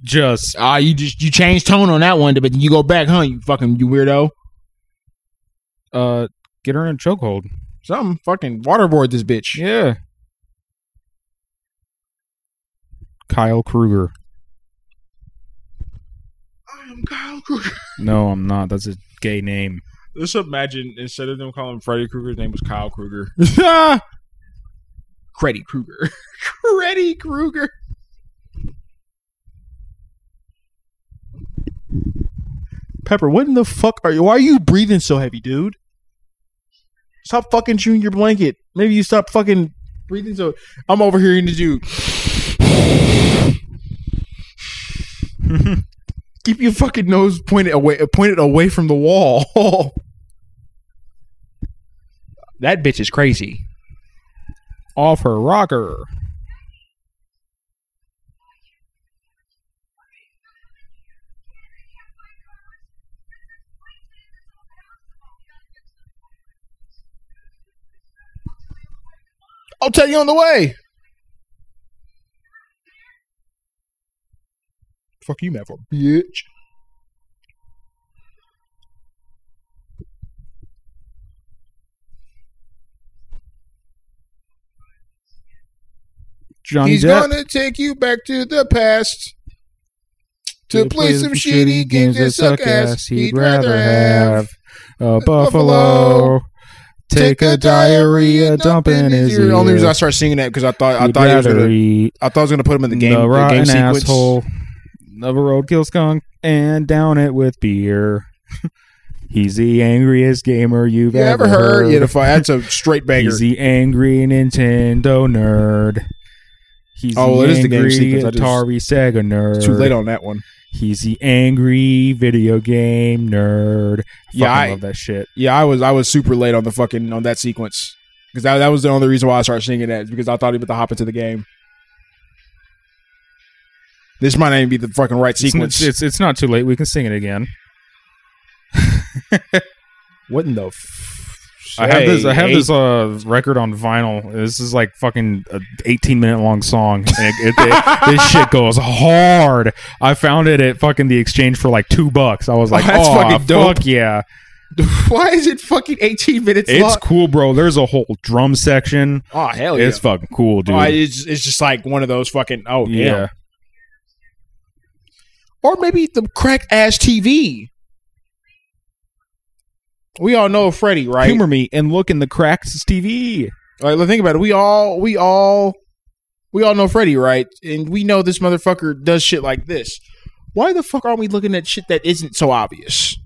Just Ah, you just you changed tone on that one, but then you go back, huh? You fucking you weirdo. uh, get her in a chokehold. Something fucking waterboard this bitch. Yeah. Kyle Kruger. I am Kyle Kruger. No, I'm not. That's a gay name. Let's imagine instead of them calling him Freddy Krueger, his name was Kyle Kruger. Freddy Krueger. Ah! Freddy Krueger. Pepper, what in the fuck are you? Why are you breathing so heavy, dude? Stop fucking chewing your blanket. Maybe you stop fucking breathing so. I'm over here to do. Keep your fucking nose pointed away, pointed away from the wall. that bitch is crazy. Off her rocker. I'll tell you on the way. Fuck you, man, for bitch. Johnny Depp. gonna take you back to the past to play some shitty games that suck ass. He'd rather have a buffalo. Take a diarrhea dump in his ear. The only reason I started singing that because I thought I He'd thought he was gonna, I thought I was gonna put him in the game, the the game rotten sequence. Of a roadkill skunk and down it with beer. He's the angriest gamer you've You ever ever heard? heard. That's a straight banger. He's the angry Nintendo nerd. He's Oh, the it is the game angry sequence. I just- Atari Sega nerd. Too late on that one. He's the angry video game nerd. Yeah, I- love that shit. Yeah, I was I was super late on the fucking on that sequence because that that was the only reason why I started singing that is because I thought he was to hop into the game. This might not even be the fucking right sequence. it's it's not too late. We can sing it again. what in the? F- I have this. I have this uh record on vinyl. This is like fucking a 18 minute long song. It, it- it- this shit goes hard. I found it at fucking the exchange for like two bucks. I was like, Oh, that's oh, fucking dope. fuck yeah, Why is it fucking eighteen minutes it's long? cool, bro. There's a whole drum section. Oh hell yeah! It's fucking cool, dude. Oh, it's it's just like one of those fucking oh yeah. yeah, Or maybe the crack ass TV. We all know Freddy, right? humor me and look in the cracks TV. Like, let's think about it. We all, we all, we all know Freddy, right? And we know this motherfucker does shit like this. Why the fuck aren't we looking at shit that isn't so obvious?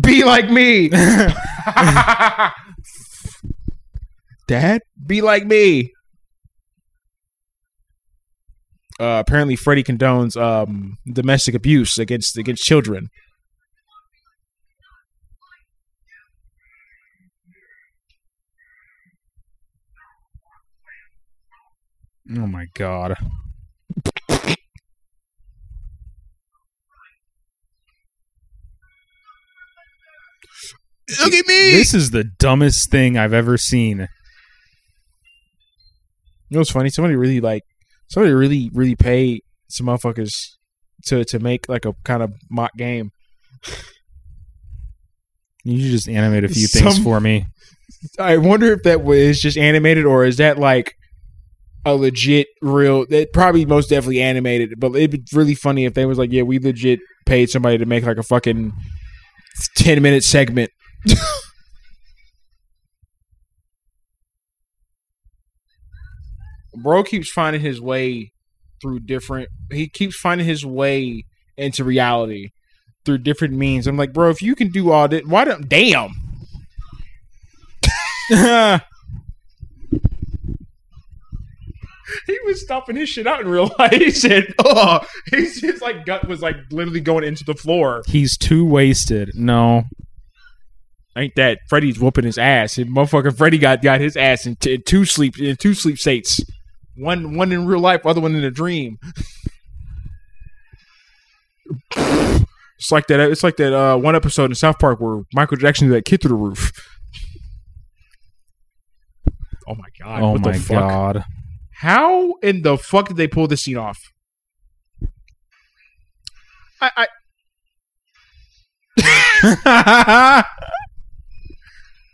Be like me, Dad. Be like me. Uh, apparently, Freddy condones um, domestic abuse against against children. Oh my god. Look at me. This is the dumbest thing I've ever seen. You know what's funny? Somebody really like somebody really really paid some motherfuckers to to make like a kind of mock game. You should just animate a few things for me. I wonder if that was just animated or is that like a legit real? that probably most definitely animated, but it'd be really funny if they was like, yeah, we legit paid somebody to make like a fucking ten minute segment. Bro keeps finding his way through different. He keeps finding his way into reality through different means. I'm like, bro, if you can do all that, why don't? Damn. he was stomping his shit out in real life. He said, "Oh, his, his like gut was like literally going into the floor." He's too wasted. No. Ain't that Freddy's whooping his ass? And motherfucker Freddy got got his ass in, t- in two sleep in two sleep states. One one in real life, other one in a dream. it's like that. It's like that uh, one episode in South Park where Michael Jackson did that kid through the roof. Oh my god! oh what my the fuck? god. How in the fuck did they pull this scene off? I, I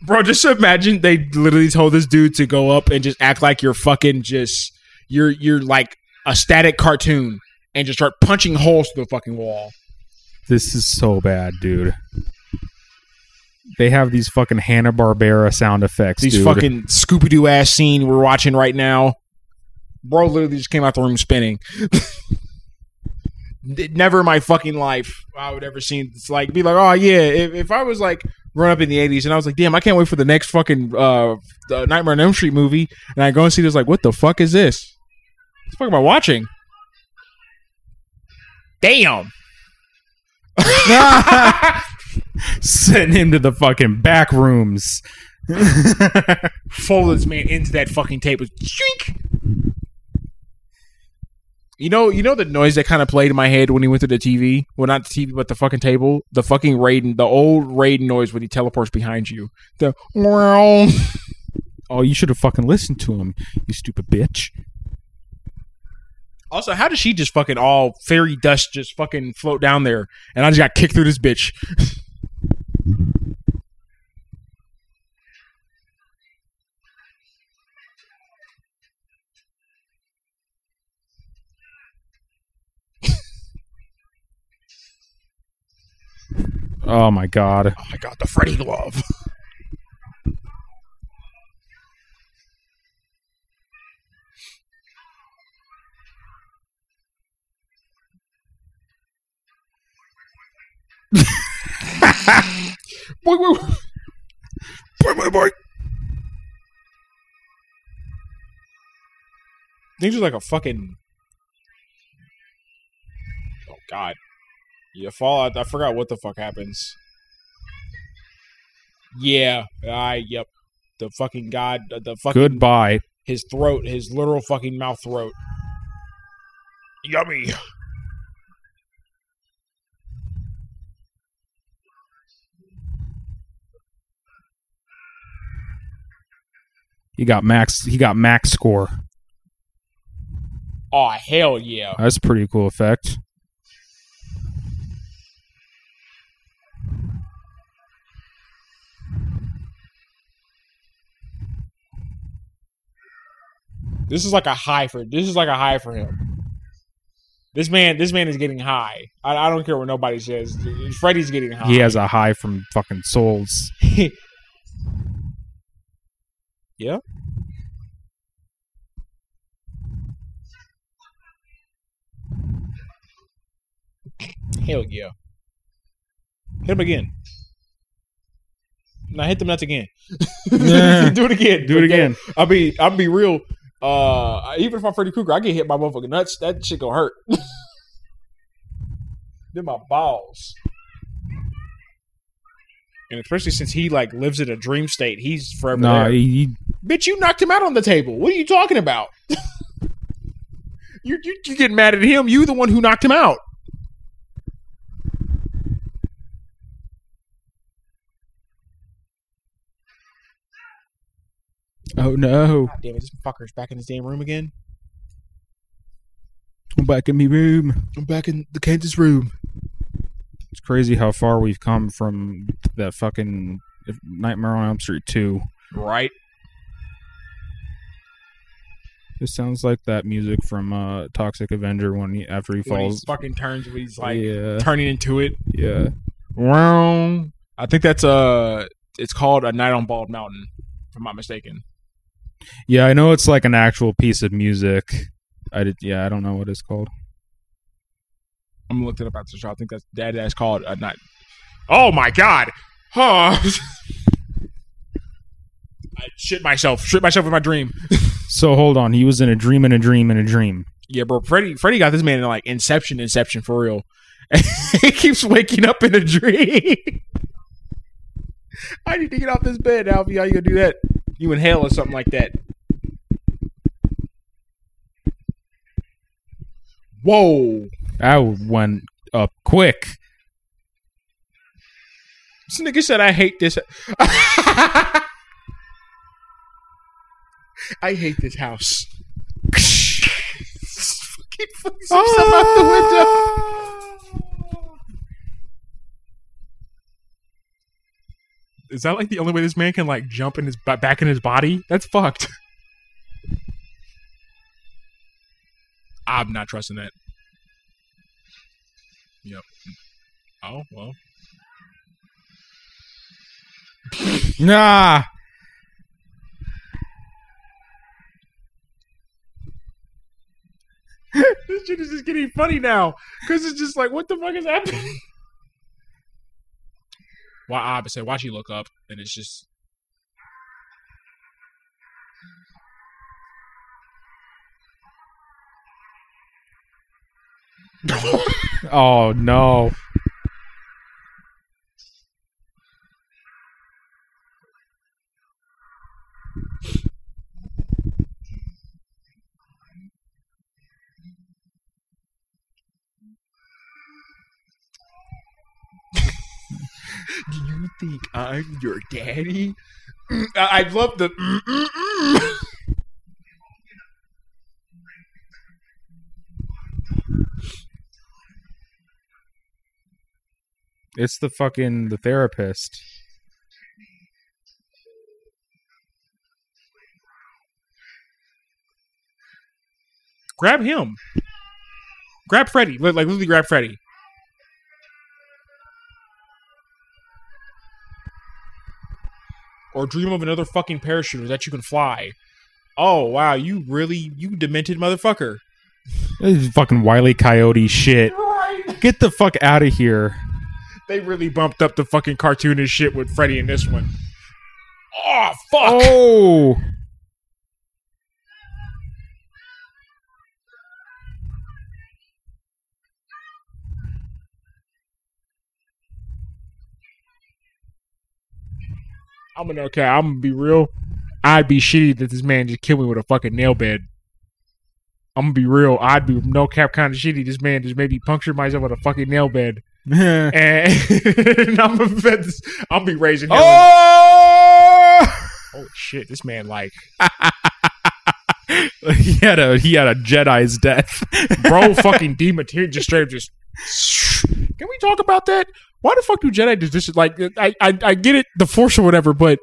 bro, just imagine they literally told this dude to go up and just act like you're fucking just you're you're like a static cartoon and just start punching holes through the fucking wall. This is so bad, dude. They have these fucking Hanna Barbera sound effects. These dude. fucking Scooby Doo ass scene we're watching right now. Bro literally just came out the room spinning. Never in my fucking life I would ever seen it's like be like, oh yeah, if, if I was like growing up in the eighties and I was like, damn, I can't wait for the next fucking uh the Nightmare on Elm Street movie and I go and see this like, what the fuck is this? What the fuck am I watching? Damn. send him to the fucking back rooms. fold this man into that fucking table. Shink. You know, you know the noise that kind of played in my head when he went to the TV. Well, not the TV, but the fucking table. The fucking Raiden, the old Raiden noise when he teleports behind you. The Oh, you should have fucking listened to him, you stupid bitch. Also, how does she just fucking all fairy dust just fucking float down there? And I just got kicked through this bitch. Oh my god. Oh, my god, the Freddy glove. boy, boy, boy, boy, boy. Things are like a fucking. Oh God! You Fallout. I forgot what the fuck happens. Yeah, I yep. The fucking god, the, the fucking Goodbye. his throat, his literal fucking mouth throat. Yummy. He got max he got max score. Oh hell yeah! That's a pretty cool effect. This is like a high for this is like a high for him. This man, this man is getting high. I, I don't care what nobody says. Freddy's getting high. He has a high from fucking souls. yeah. Hell yeah. Hit him again. Now hit them nuts again. Do it again. Do it again. I'll be I'll be real. Uh even if I'm Freddy Krueger, I get hit by motherfucking nuts, that shit gonna hurt. They're my balls. And especially since he like lives in a dream state, he's forever Nah, there. he, Bitch, you knocked him out on the table. What are you talking about? you, you you getting mad at him? You the one who knocked him out. Oh no. God damn it, this fucker's back in his damn room again. I'm back in me room. I'm back in the Kansas room. It's crazy how far we've come from that fucking Nightmare on Elm Street 2. Right. This sounds like that music from uh, Toxic Avenger when he, after he When he falls. fucking turns when he's like yeah, turning into it. yeah. Wrong. I think that's uh it's called A Night on Bald Mountain, if I'm not mistaken. Yeah, I know it's like an actual piece of music. I did. Yeah, I don't know what it's called. I'm gonna look it up after the show. I think that's that that's called uh, A Night. Oh my god! Huh. I shit myself. Shit myself in my dream. So hold on, he was in a dream in a dream in a dream. Yeah, bro. Freddy Freddy got this man in like Inception, Inception for real. he keeps waking up in a dream. I need to get off this bed, Alfie. How you gonna do that? You inhale or something like that. Whoa. I went up quick. This nigga said I hate this. I hate this house. Fucking flings himself out the window. Ah. Is that like the only way this man can like jump in his back in his body? That's fucked. I'm not trusting that. Yep. Oh well. Nah. this shit is just getting funny now because it's just like, what the fuck is happening? Why? I said, why she look up, and it's just Oh no. Do you think I'm your daddy? I, I love the. It's the fucking the therapist. grab him. Grab Freddy. Like literally grab Freddy. Or dream of another fucking parachuter that you can fly. Oh wow, you really you demented motherfucker. This is fucking wily coyote shit. Get the fuck out of here. They really bumped up the fucking cartoonish shit with Freddy in this one. Oh fuck. Oh. I'm gonna okay. I'm gonna be real. I'd be shitty that this man just killed me with a fucking nail bed. I'm gonna be real. I'd be no cap kind of shitty. This man just maybe punctured myself with a fucking nail bed, and, I'm gonna I'm be raising hell. oh! Oh shit! This man like he had a he had a Jedi's death. bro fucking dematerial just straight up just. Can we talk about that? Why the fuck do Jedi do this? Like I I I get it, the Force or whatever, but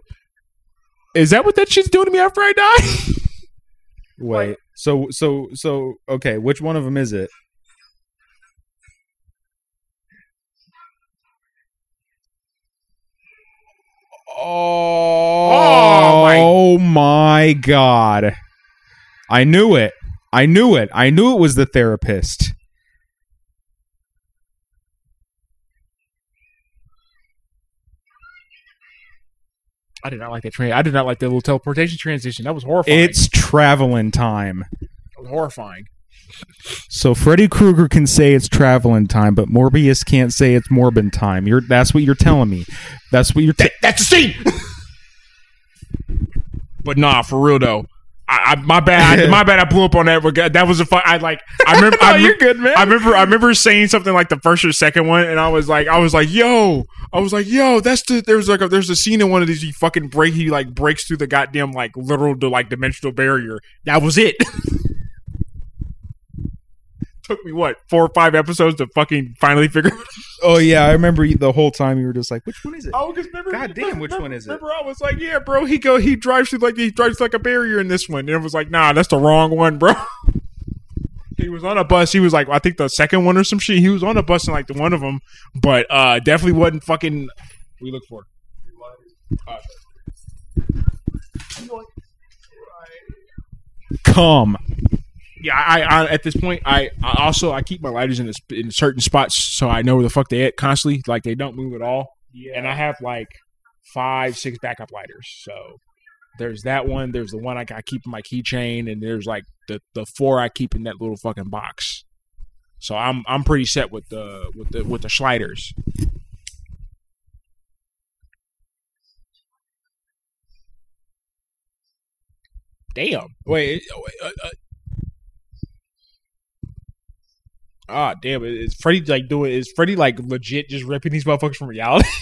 is that what that shit's doing to me after I die? Wait. So so so okay, which one of them is it? Oh, oh my- Oh my god. I knew it. I knew it. I knew it was the therapist. I did not like that train. I did not like that little teleportation transition. That was horrifying. It's traveling time. That was horrifying. So Freddy Krueger can say it's traveling time, but Morbius can't say it's Morbin time. You're that's what you're telling me. That's what you're t- That's the scene. but nah, for real though. I, I my bad. I, my bad. I blew up on that. That was a fun. I like. I remember. I, you're good, man. I remember. I remember saying something like the first or second one, and I was like, I was like, yo, I was like, yo, that's the. There's like a, there's a scene in one of these. He fucking break. He like breaks through the goddamn like literal to like dimensional barrier. That was it. Took me what four or five episodes to fucking finally figure. it Oh yeah, I remember the whole time you were just like, which one is it? Oh, because remember, God damn, which remember- one is it? Remember, I was like, yeah, bro. He go, he drives through like he drives like a barrier in this one, and it was like, nah, that's the wrong one, bro. he was on a bus. He was like, I think the second one or some shit. He was on a bus in like the one of them, but uh definitely wasn't fucking. We look for. Uh, Come. Yeah, I, I at this point, I, I also I keep my lighters in a, in certain spots so I know where the fuck they at constantly. Like they don't move at all. Yeah. And I have like five, six backup lighters. So there's that one. There's the one I, I keep in my keychain, and there's like the the four I keep in that little fucking box. So I'm I'm pretty set with the with the with the sliders. Damn. Wait. wait, uh, uh, Ah, damn! Is Freddy like doing? Is Freddy like legit just ripping these motherfuckers from reality?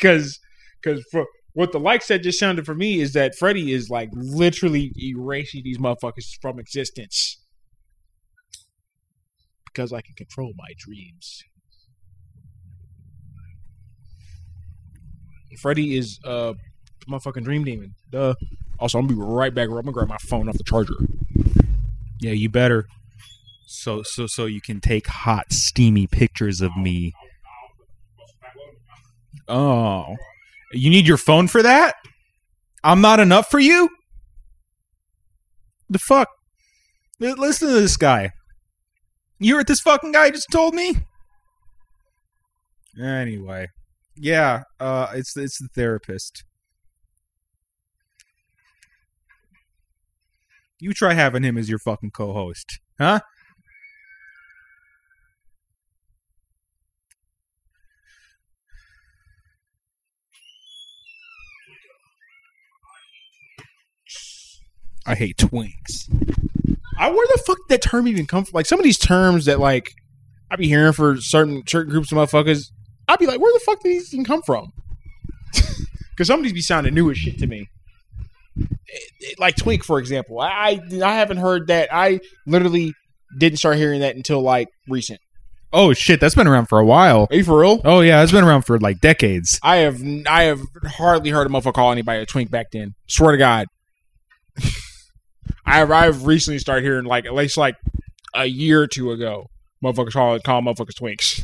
Because, because for what the like said just sounded for me is that Freddy is like literally erasing these motherfuckers from existence because I can control my dreams. Freddy is uh motherfucking dream demon. Duh. Also, I'm gonna be right back. I'm gonna grab my phone off the charger. Yeah, you better. So so so you can take hot steamy pictures of me. Oh. You need your phone for that? I'm not enough for you? The fuck? Listen to this guy. You heard what this fucking guy just told me? Anyway. Yeah, uh it's it's the therapist. You try having him as your fucking co-host. Huh? I hate twinks. I where the fuck did that term even come from? Like some of these terms that like I be hearing for certain certain groups of motherfuckers, I'd be like, where the fuck did these even come from? Because some of these be sounding new as shit to me. It- it- Like twink, for example, I I I haven't heard that. I literally didn't start hearing that until like recent. Oh shit, that's been around for a while. Are you for real? Oh yeah, it's been around for like decades. I have I have hardly heard a motherfucker call anybody a twink back then. Swear to God. I've I've recently started hearing like at least like a year or two ago, motherfuckers call call motherfuckers twinks.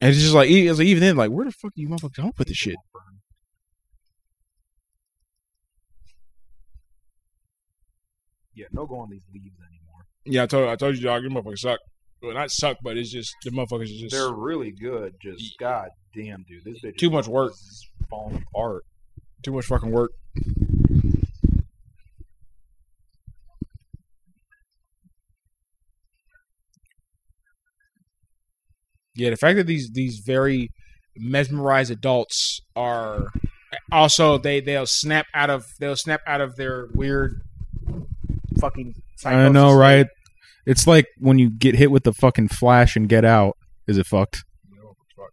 And it's just like, it's like even then, like, where the fuck do you motherfuckers up with this shit? Yeah, no go on these leaves anymore. Yeah, I told I told you, dog, your motherfuckers suck. Well, not suck, but it's just the motherfuckers are just They're really good. Just god damn, dude, this bitch too much work, falling apart. too much fucking work. Yeah, the fact that these these very mesmerized adults are also they they'll snap out of they'll snap out of their weird fucking. I know, psychosis. right? It's like when you get hit with the fucking flash and get out. Is it fucked? No, fuck.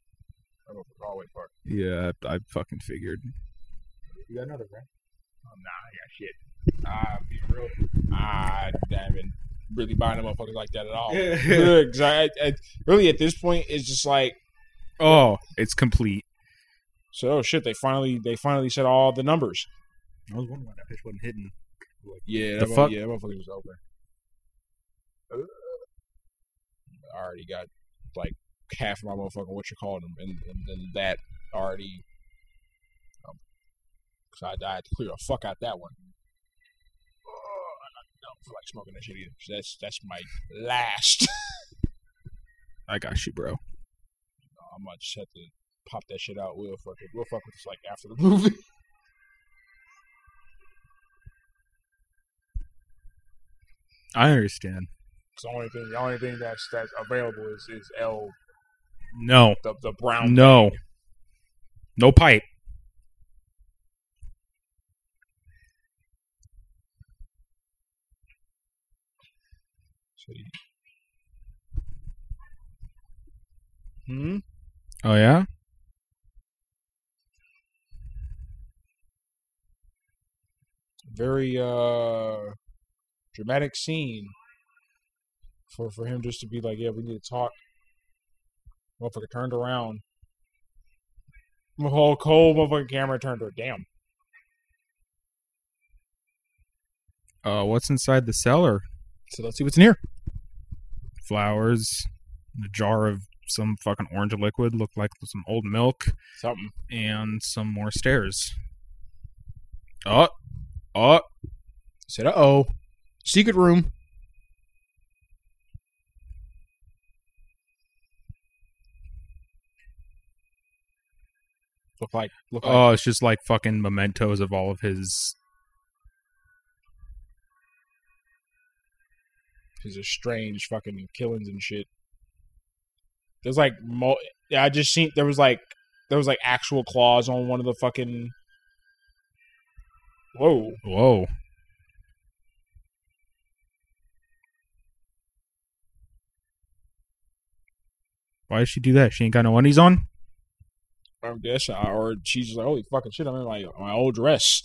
I don't know if it's always fuck. Yeah, I, I fucking figured. You got another, right? Oh, nah, I got shit. Ah, be real. Ah, damn really buying them motherfucker like that at all. 'cause I, I, really, at this point, it's just like, Oh, it's complete. so oh shit. They finally, they finally said all the numbers. I was wondering why that bitch wasn't hitting. Yeah, The that fuck? Yeah, that motherfucker was open. I already got like half of my motherfucking what you call them, and, and, and that already. Um, so I, I had to clear the fuck out that one. I don't feel like smoking that shit either. So that's that's my last. I got you, bro. I might just have to pop that shit out. We'll fuck it. We'll fuck with this like after the movie. I understand. the only thing, the only thing that's that's available is is L No, the the brown. no, no pipe. Hmm. Oh yeah. Very uh dramatic scene for for him just to be like, yeah, we need to talk. Motherfucker turned around. The whole cold motherfucking camera turned her. Damn. Uh, what's inside the cellar? So let's see what's in here. Flowers, a jar of some fucking orange liquid, looked like some old milk, Something. and some more stairs. Oh, oh, Said, uh oh. Secret room. Look like look like oh! It's just like fucking mementos of all of his. These are strange fucking killings and shit. There's like, mo- yeah, I just seen there was like there was like actual claws on one of the fucking. Whoa! Whoa! Why did she do that? She ain't got no undies on. I guess, or she's like, "Holy fucking shit! I'm in my my old dress."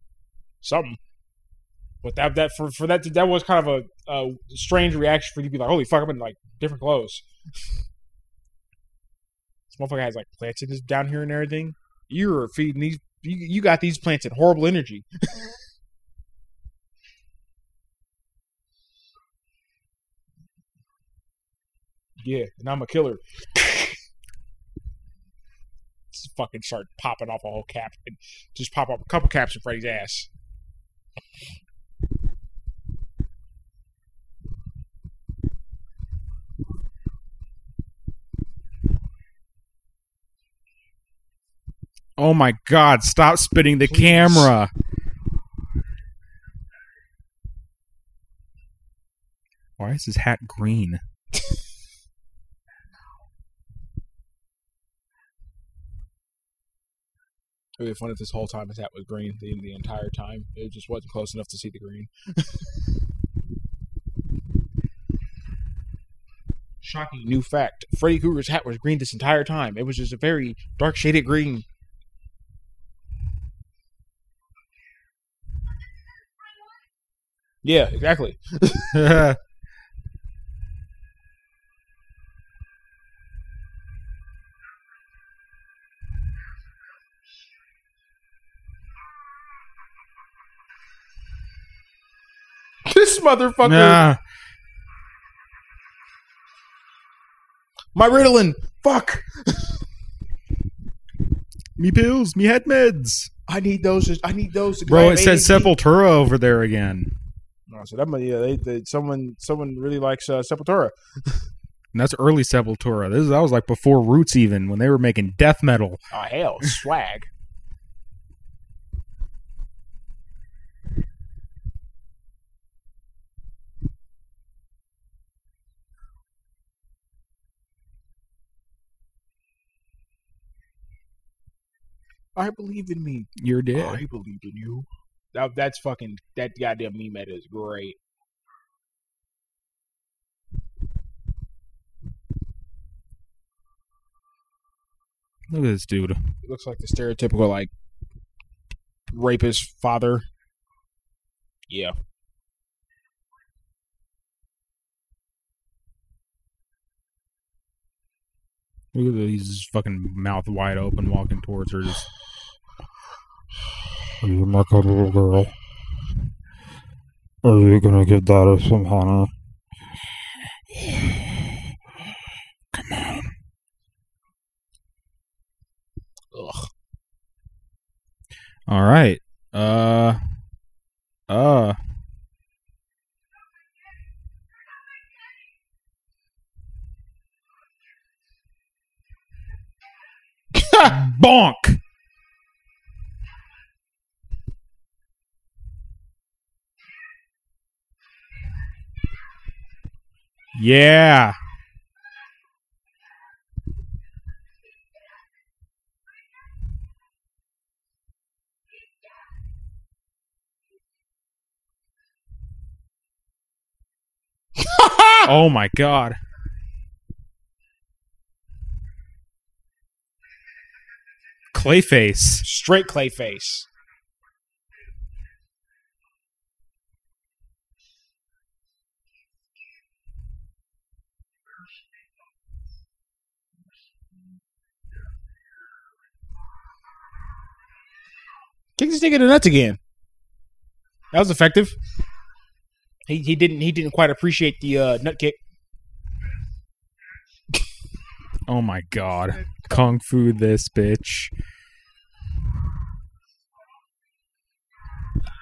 Something. But that that for for that that was kind of a, a strange reaction for you to be like, "Holy fuck! I'm in like different clothes." this motherfucker has like plants in his down here and everything. You're feeding these. You, you got these plants in horrible energy. yeah, and I'm a killer. just fucking start popping off a whole cap and just pop up a couple caps in Freddy's ass. Oh my god, stop spitting the Please. camera. Why is his hat green? It would be fun if this whole time his hat was green the, the entire time. It just wasn't close enough to see the green. Shocking new fact: Freddy Krueger's hat was green this entire time. It was just a very dark shaded green. Yeah, exactly. this motherfucker. Nah. My Ritalin. Fuck. Me pills, me head meds. I need those. I need those. Bro, it says ADD. Sepultura over there again. Oh, so that might, yeah, they, they, someone someone really likes uh, Sepultura. And that's early Sepultura. This is, that was like before Roots even, when they were making death metal. Oh hell, swag. I believe in me. You're dead. I believe in you. That, that's fucking that goddamn meme meta is great. Look at this dude. It looks like the stereotypical like rapist father. Yeah. Look at his fucking mouth wide open, walking towards her. Just Are you my good little girl? Are you gonna give Daddy some honey? Come on. Ugh. all right. Uh, uh. Bonk. Yeah. oh my god. Clayface. Straight clay Kick this nigga in the nuts again. That was effective. He he didn't he didn't quite appreciate the uh, nut kick. Oh my god. Kung fu this bitch.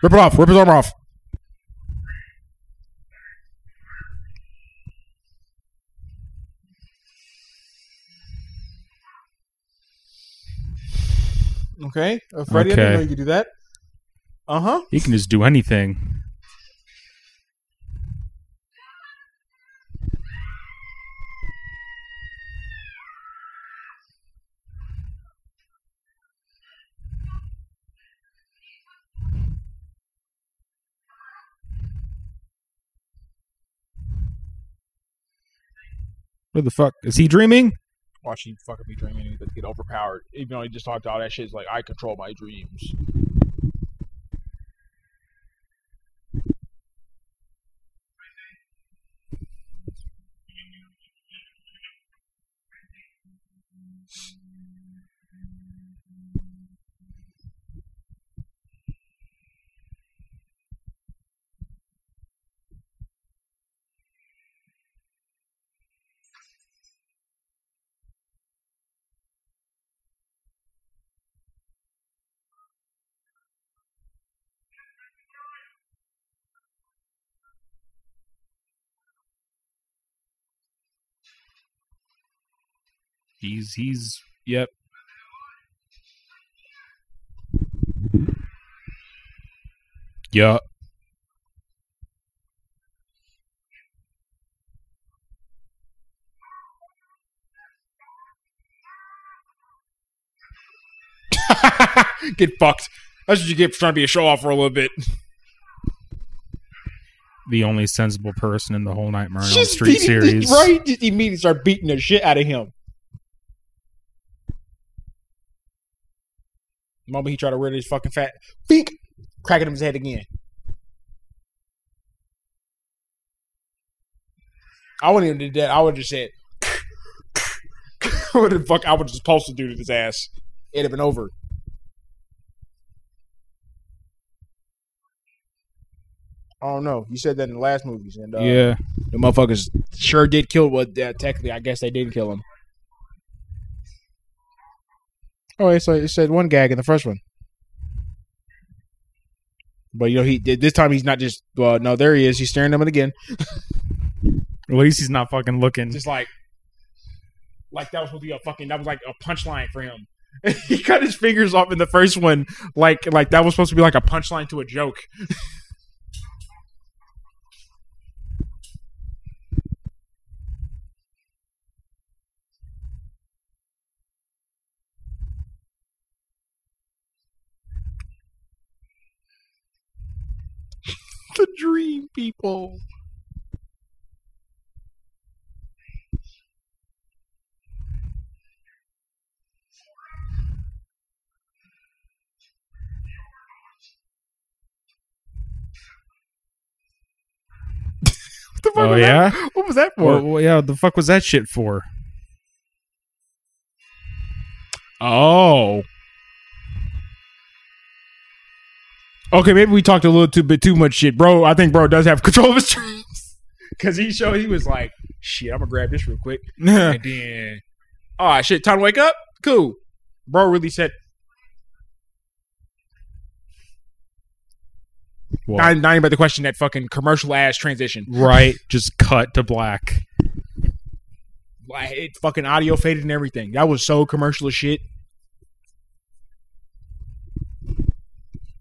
Rip it off. Rip his arm off. Okay. Uh, Freddy, I didn't Okay. know you could do that. Uh huh. He can just do anything. What the fuck? Is he dreaming? Watch he fucking be dreaming and get overpowered. Even though he just talked all that shit, it's like I control my dreams. He's he's yep. Yeah. get fucked. That's what you get for trying to be a show off for a little bit. The only sensible person in the whole Nightmare on Elm Street beating- series. right? Just immediately start beating the shit out of him. The moment he tried to rid his fucking fat feek, cracking him his head again. I wouldn't even do that. I would just said, "What the fuck?" I would just pulse the dude at his ass. It'd have been over. I don't know. You said that in the last movies, and uh, yeah. the motherfuckers sure did kill. What? Uh, technically, I guess they did kill him. Oh, it's like it said one gag in the first one, but you know he this time. He's not just well. No, there he is. He's staring at him again, At least he's not fucking looking. just like like that was supposed to be a fucking. That was like a punchline for him. he cut his fingers off in the first one, like like that was supposed to be like a punchline to a joke. the dream people. What the fuck Oh yeah. that? What was that for? Well, yeah. What the fuck was that shit for? Oh. Okay, maybe we talked a little too bit too much shit, bro. I think bro does have control of his dreams because he showed he was like, "Shit, I'm gonna grab this real quick," and then, oh shit, time to wake up. Cool, bro. Really said. What? Not, not even about the question that fucking commercial ass transition. right. Just cut to black. Like it fucking audio faded and everything. That was so commercial as shit.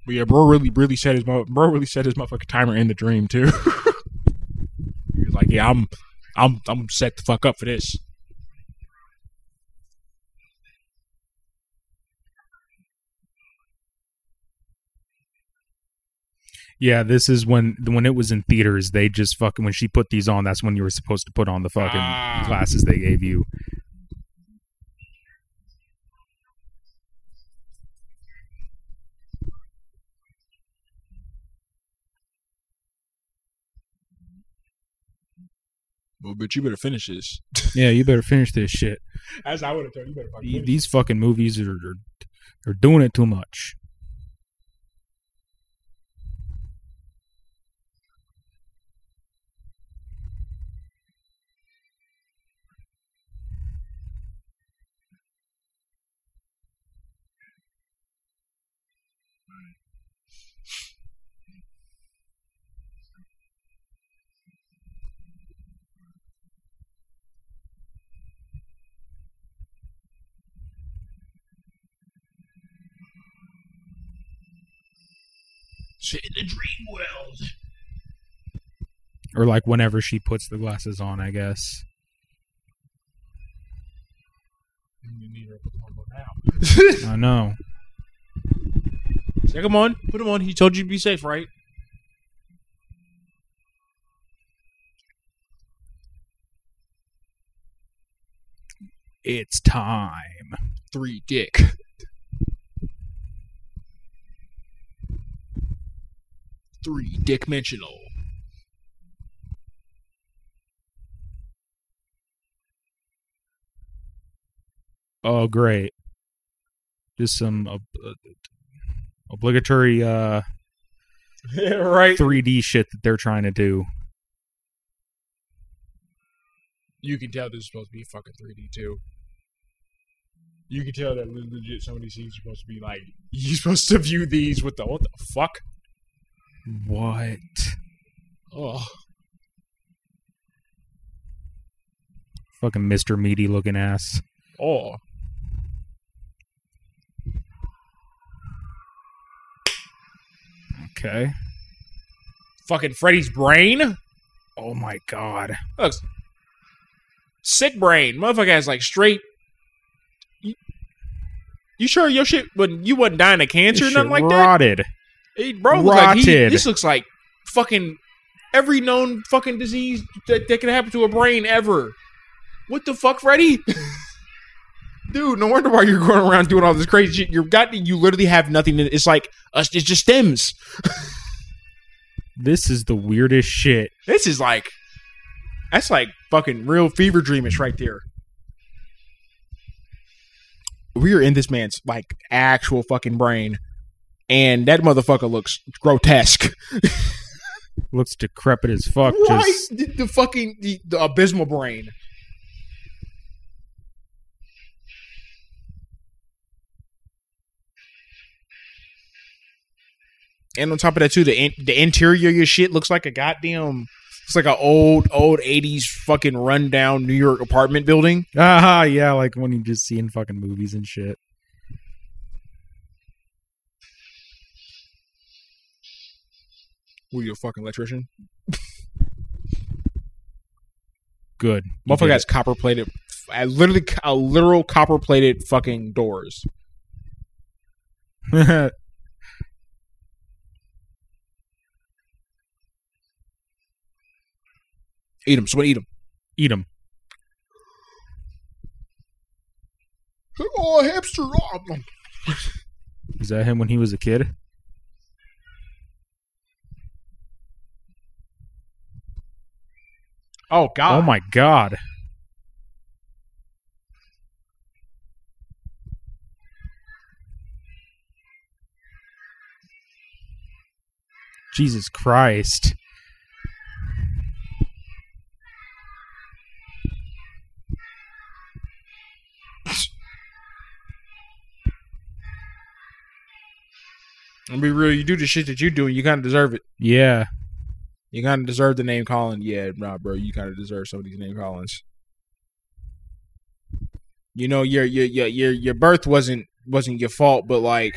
But yeah, bro really really set his bro really set his motherfucking timer in the dream too. he was like, "Yeah, I'm I'm I'm set the fuck up for this." Yeah, this is when when it was in theaters. They just fucking when she put these on. That's when you were supposed to put on the fucking Ah. glasses they gave you. Well, bitch, you better finish this. Yeah, you better finish this shit. As I would have told you, better fucking Y- finish These fucking movies are, are are doing it too much. In the dream world. Or like whenever she puts the glasses on, I guess. You need her to put them on now. I know. Say, come on, put them on. He told you to be safe, right? It's time. Three dick. Three dimensional. Oh, great. Just some ob- uh, obligatory uh, right. 3D shit that they're trying to do. You can tell this is supposed to be fucking 3D too. You can tell that legit some of these scenes are supposed to be like you're supposed to view these with the what the fuck? What? Oh, Fucking Mr. Meaty looking ass. oh. Okay. Fucking Freddy's brain. Oh my god. Looks sick brain. Motherfucker has like straight. You, you sure your shit when you wasn't dying of cancer or nothing like that? rotted. He, bro, looks like he, this looks like fucking every known fucking disease that, that can happen to a brain ever. What the fuck, Freddy? Dude, no wonder why you're going around doing all this crazy shit. You've got you literally have nothing. To, it's like uh, it's just stems. This is the weirdest shit. This is like that's like fucking real fever dreamish right there. We are in this man's like actual fucking brain, and that motherfucker looks grotesque. Looks decrepit as fuck. Right, Just the, the fucking the, the abysmal brain. And on top of that, too, the in, the interior of your shit looks like a goddamn. It's like an old, old '80s fucking rundown New York apartment building. ah yeah, like when you just see in fucking movies and shit. Who you a fucking electrician? Good. You Motherfucker did has copper plated, uh, literally a literal copper plated fucking doors. Eat them. Somebody eat them. Eat them. Oh, hamster! Oh, Is that him when he was a kid? Oh, oh God! Oh my god. Jesus Christ. I'll be real. You do the shit that you do, and you kind of deserve it. Yeah. You kind of deserve the name calling. Yeah, nah, bro. You kind of deserve some of these name callings. You know, your your your your your birth wasn't wasn't your fault, but like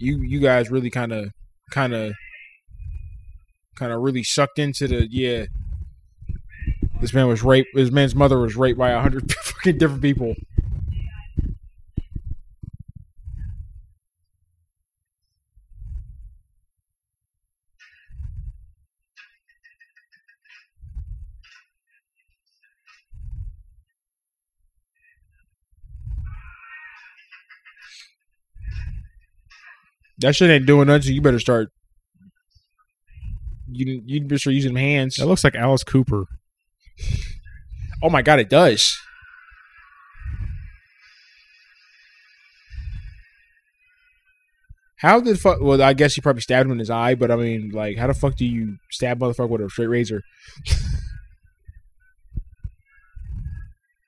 you you guys really kind of kind of kind of really sucked into the yeah. This man was raped. This man's mother was raped by a hundred fucking different people. That shit ain't doing nothing. You better start. You you better start using them hands. That looks like Alice Cooper. Oh my god, it does. How the fuck? Well, I guess he probably stabbed him in his eye, but I mean, like, how the fuck do you stab motherfucker with a straight razor?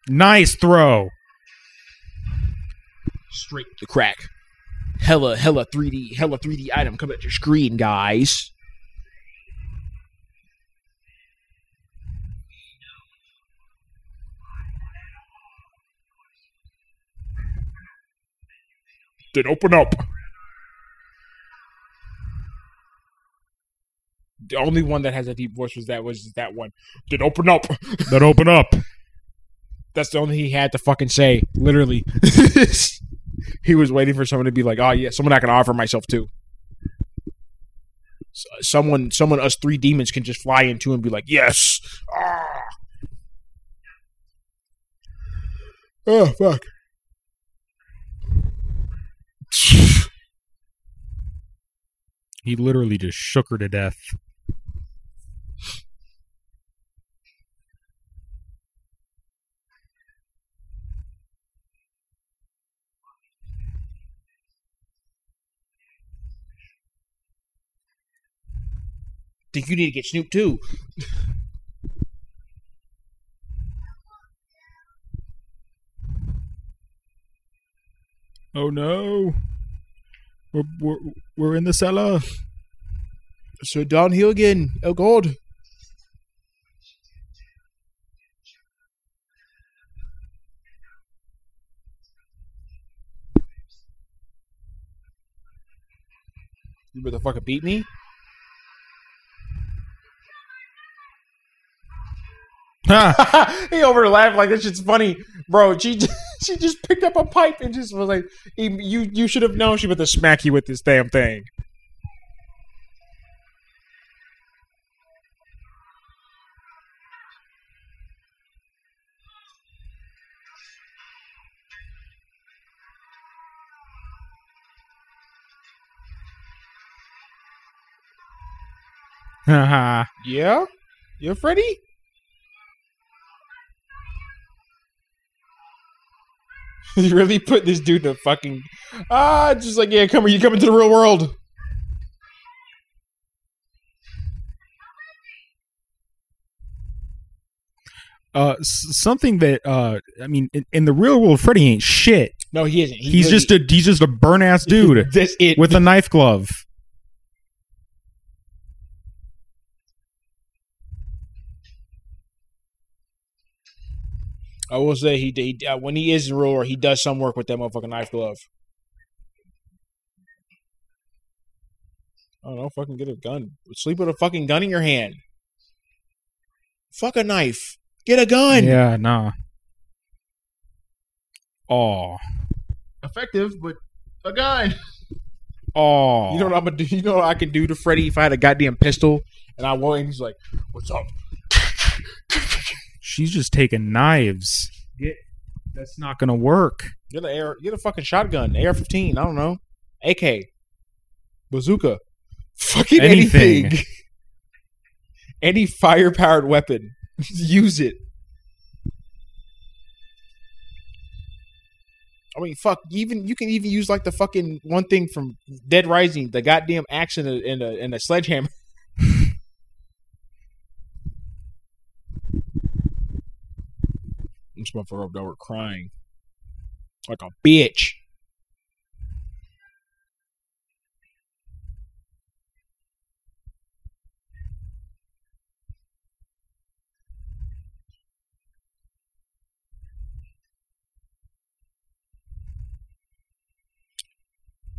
Nice throw. Straight the crack. Hella, hella 3D, hella 3D item coming at your screen, guys. Then open up. The only one that has a deep voice was that was that one. Then open up. Then open up. That's the only he had to fucking say. Literally, he was waiting for someone to be like, "Oh yeah, someone I can offer myself to." Someone, someone, us three demons can just fly into and be like, "Yes." Ah. Oh fuck. He literally just shook her to death. Think you need to get Snoop too. Oh no. We're, we're, we're in the cellar. So downhill again. Oh god. You better fucking beat me. he over there laughing like this shit's funny, bro. She just, she just picked up a pipe and just was like, "You you should have known she was to smack you with this damn thing." Yeah, you're Freddy? you really put this dude in a fucking ah, just like yeah, come here, you come into the real world. uh, something that uh, I mean, in, in the real world, Freddy ain't shit. No, he isn't. He he's really- just a he's just a burn ass dude That's it. with a knife glove. I will say he, he uh, when he is in real world, he does some work with that motherfucking knife glove. I don't know. Fucking get a gun. Sleep with a fucking gun in your hand. Fuck a knife. Get a gun. Yeah, nah. Oh, Effective, but a gun. oh. You know what I'm gonna do? You know what I could do to Freddy if I had a goddamn pistol and I won? He's like, "What's up?" She's just taking knives. Get, that's not gonna work. Get a air. Get a fucking shotgun. AR-15. I don't know. AK. Bazooka. Fucking anything. Anything. Any fire-powered weapon. Use it. I mean, fuck. Even you can even use like the fucking one thing from Dead Rising, the goddamn axe and a, and a, and a sledgehammer. This motherfucker over there were crying like a bitch.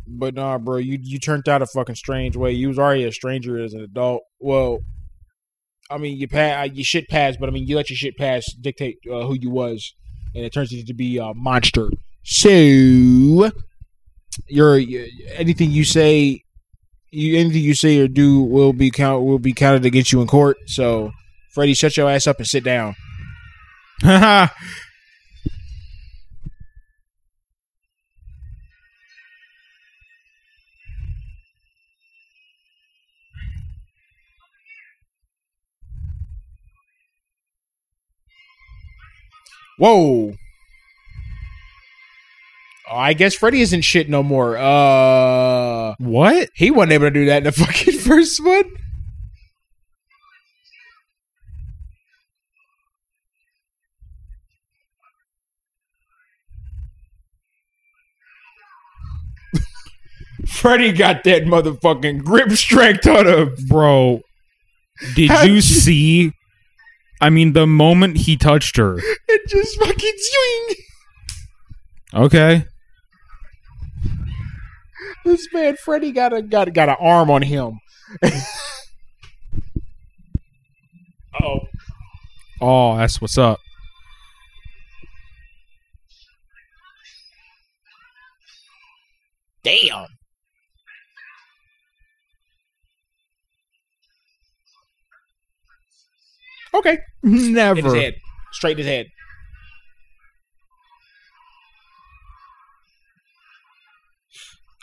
But nah, bro, you you turned out a fucking strange way. You was already a stranger as an adult. Well, I mean, you pa- your shit passed, but I mean, you let your shit pass dictate uh, who you was, and it turns you to be a monster. So, your anything you say, you anything you say or do will be count will be counted against you in court. So, Freddy, shut your ass up and sit down. Whoa. Oh, I guess Freddy isn't shit no more. Uh, what? he wasn't able to do that in the fucking first one. Freddy got that motherfucking grip strength on him. Bro, did you you- see? I mean, the moment he touched her. It just fucking swing. Okay. This man Freddy got a got got an arm on him. oh, Oh, that's what's up. Okay. Never. In his head. Straight in his head.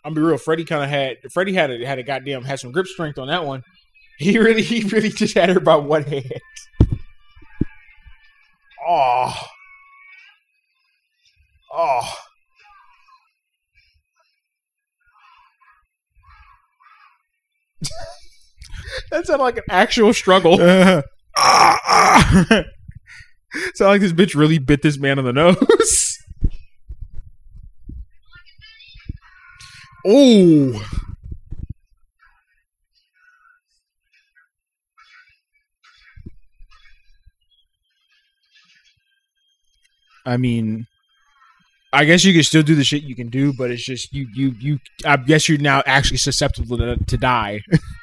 I'm be real. Freddy kind of had Freddy had a, had a goddamn had some grip strength on that one. He really he really just had her by one hand. Oh, oh. that sounded like an actual struggle. Ah, ah. Like this bitch really bit this man on the nose. oh. I mean, I guess you can still do the shit you can do, but it's just you you you. I guess you're now actually susceptible to, to die.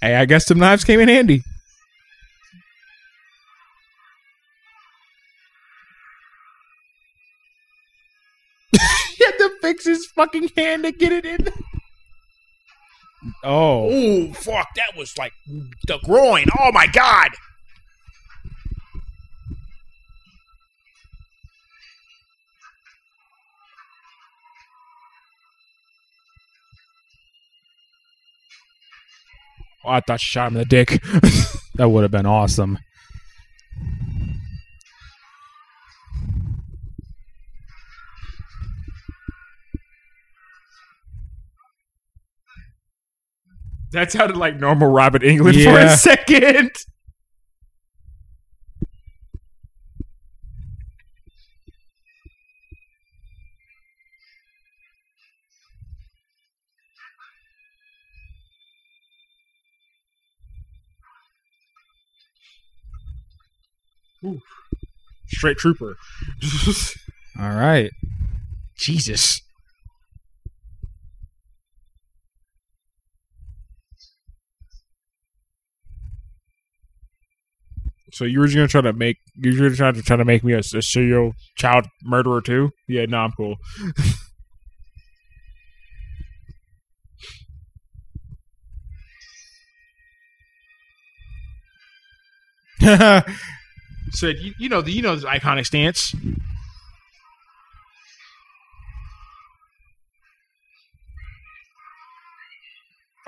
hey, I guess some knives came in handy. he had to fix his fucking hand to get it in. oh, Oh fuck! That was like the groin. Oh my god! Oh, I thought she shot him in the dick. that would have been awesome. that sounded like normal Robert Englund for a second. Ooh. Straight trooper. All right. Jesus. So you were just gonna try to make you were gonna try to try to make me a, a serial child murderer too? Yeah, no, I'm cool. So you, you know the you know this iconic stance.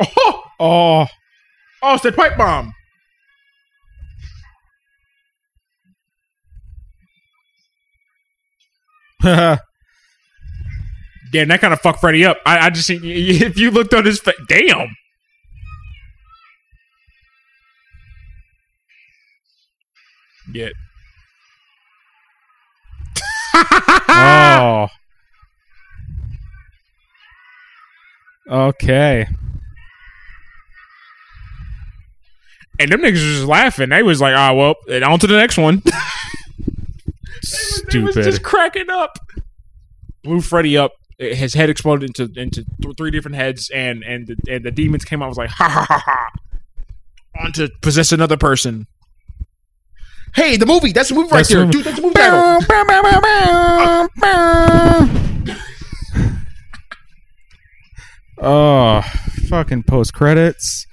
Oh, oh, oh, it's pipe bomb. Damn, that kind of fucked Freddy up. I, I just if you looked on his face, damn. Get. oh. Okay. And them niggas was just laughing. They was like, "Ah, well, and on to the next one." They was Stupid. just cracking up. Blew Freddy up. His head exploded into into th- three different heads, and and the, and the demons came out. Was like, "Ha ha ha ha!" On to possess another person. Hey, the movie. That's the movie right That's the there, movie. dude. That's the movie title. Oh, fucking post credits.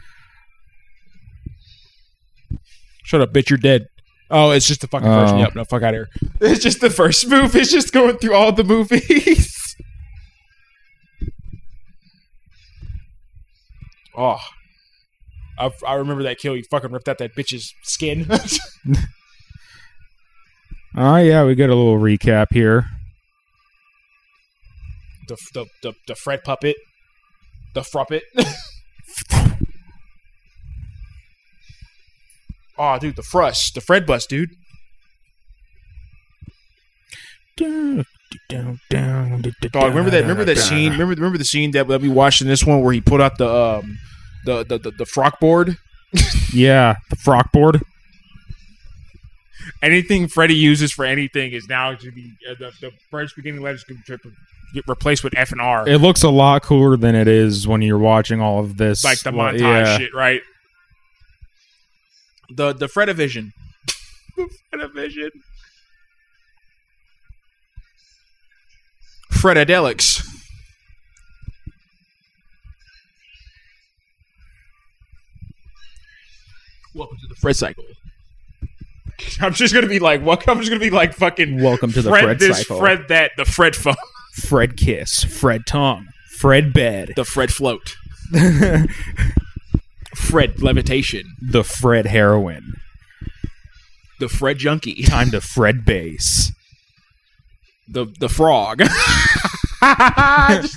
Shut up, bitch. You're dead. Oh, it's just the fucking. Oh. Yep. No, fuck out of here. It's just the first move. It's just going through all the movies. oh, I, I remember that kill. He fucking ripped out that bitch's skin. Oh yeah, we get a little recap here. the, the the the Fred puppet, the fruppet. oh, dude, the frush, the Fred bus, dude. Dog, remember that? Remember that scene? Remember remember the scene that, that we watched in this one where he put out the um the the the, the frock board. Yeah, the frock board. Anything Freddy uses for anything is now to be uh, the the first beginning letters can get get replaced with F and R, It looks a lot cooler than it is when you're watching all of this. like the montage yeah. shit, right? The the Fredivision, the Fredivision, Fredadelics. Welcome to the Fred cycle. I'm just gonna be like, what? I'm just gonna be like fucking Welcome to the Fred, Fred, this, cycle. Fred that, the Fred phone, Fred kiss, Fred tongue, Fred bed, the Fred float, Fred levitation, the Fred heroin. the Fred junkie, Time to Fred base. the the frog, Just-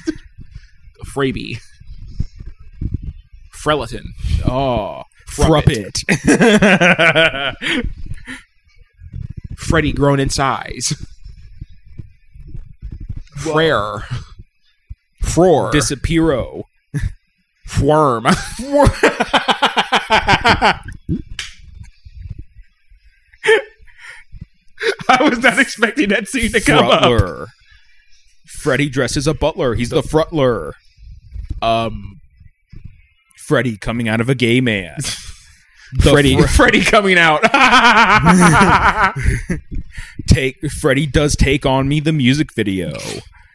the Frelatin, Oh, Fruppet. Fruppet. Freddy grown in size, Frere, Frore, Disappearo. Worm. I was not expecting that scene to come up. Frutler. Freddy dresses a butler. He's the Frutler. Um, Freddy coming out of a gay man. The Freddy, Fre- Freddy coming out. take Freddy does take on me the music video.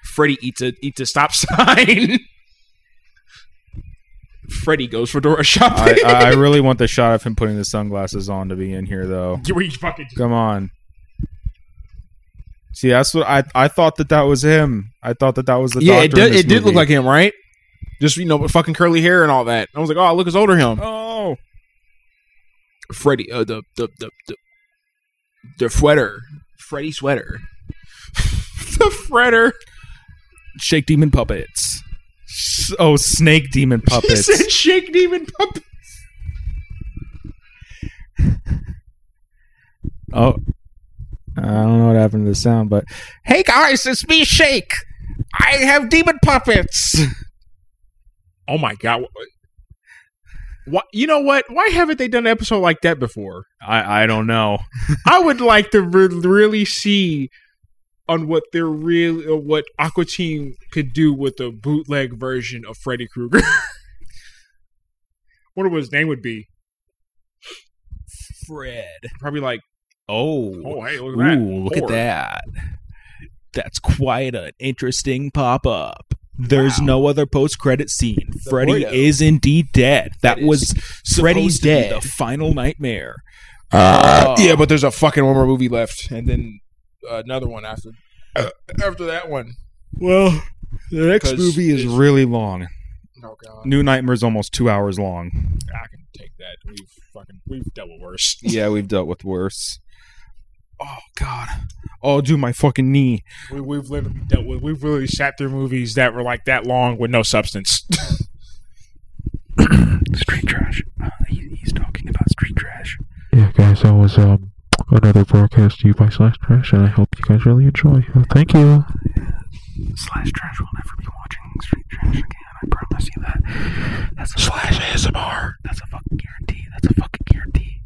Freddy eats a eats a stop sign. Freddy goes for Dora I, shopping. I I really want the shot of him putting the sunglasses on to be in here though. we fucking Come on. See, that's what I I thought that that was him. I thought that that was the yeah, it doctor in did. this It did look like him, right? Just you know, fucking curly hair and all that. I was like, oh, look, it's older him. Oh, Freddy, uh, the the the the, the sweater, Freddy sweater, the Fredder. Shake Demon puppets. S- Oh, Snake Demon puppets. said Shake Demon puppets. oh, I don't know what happened to the sound, but hey guys, it's me, Shake. I have demon puppets. Oh my god! What? You know what? Why haven't they done an episode like that before? I I don't know. I would like to re- really see on what they're really uh, what Aqua Teen could do with a bootleg version of Freddy Krueger. Wonder what his name would be. Fred. Probably like, Oh, oh hey, look at that. Look Four. at that. That's quite an interesting pop up. There's Wow. no other post credit scene. Freddy Bordeaux. is indeed dead. That, That is was Freddy's supposed to be dead. the The final nightmare. yeah, but there's a fucking one more movie left, and then uh, another one after after that one. well, the next movie is really long. Oh god, New Nightmare's almost two hours long. I can take that. We've fucking we've dealt with worse. Yeah, we've dealt with worse. Oh God. Oh, dude, my fucking knee. We, we've literally dealt with. We've really sat through movies that were like that long with no substance. Street trash. Uh, he, he's talking about street trash. Yeah, guys, that was um another broadcast to you by Slash Trash, and I hope you guys really enjoy. Uh, thank you. Slash Trash will never be watching Street Trash again. I promise you that. That's a Slash ASMR. That's a fucking guarantee. That's a fucking guarantee.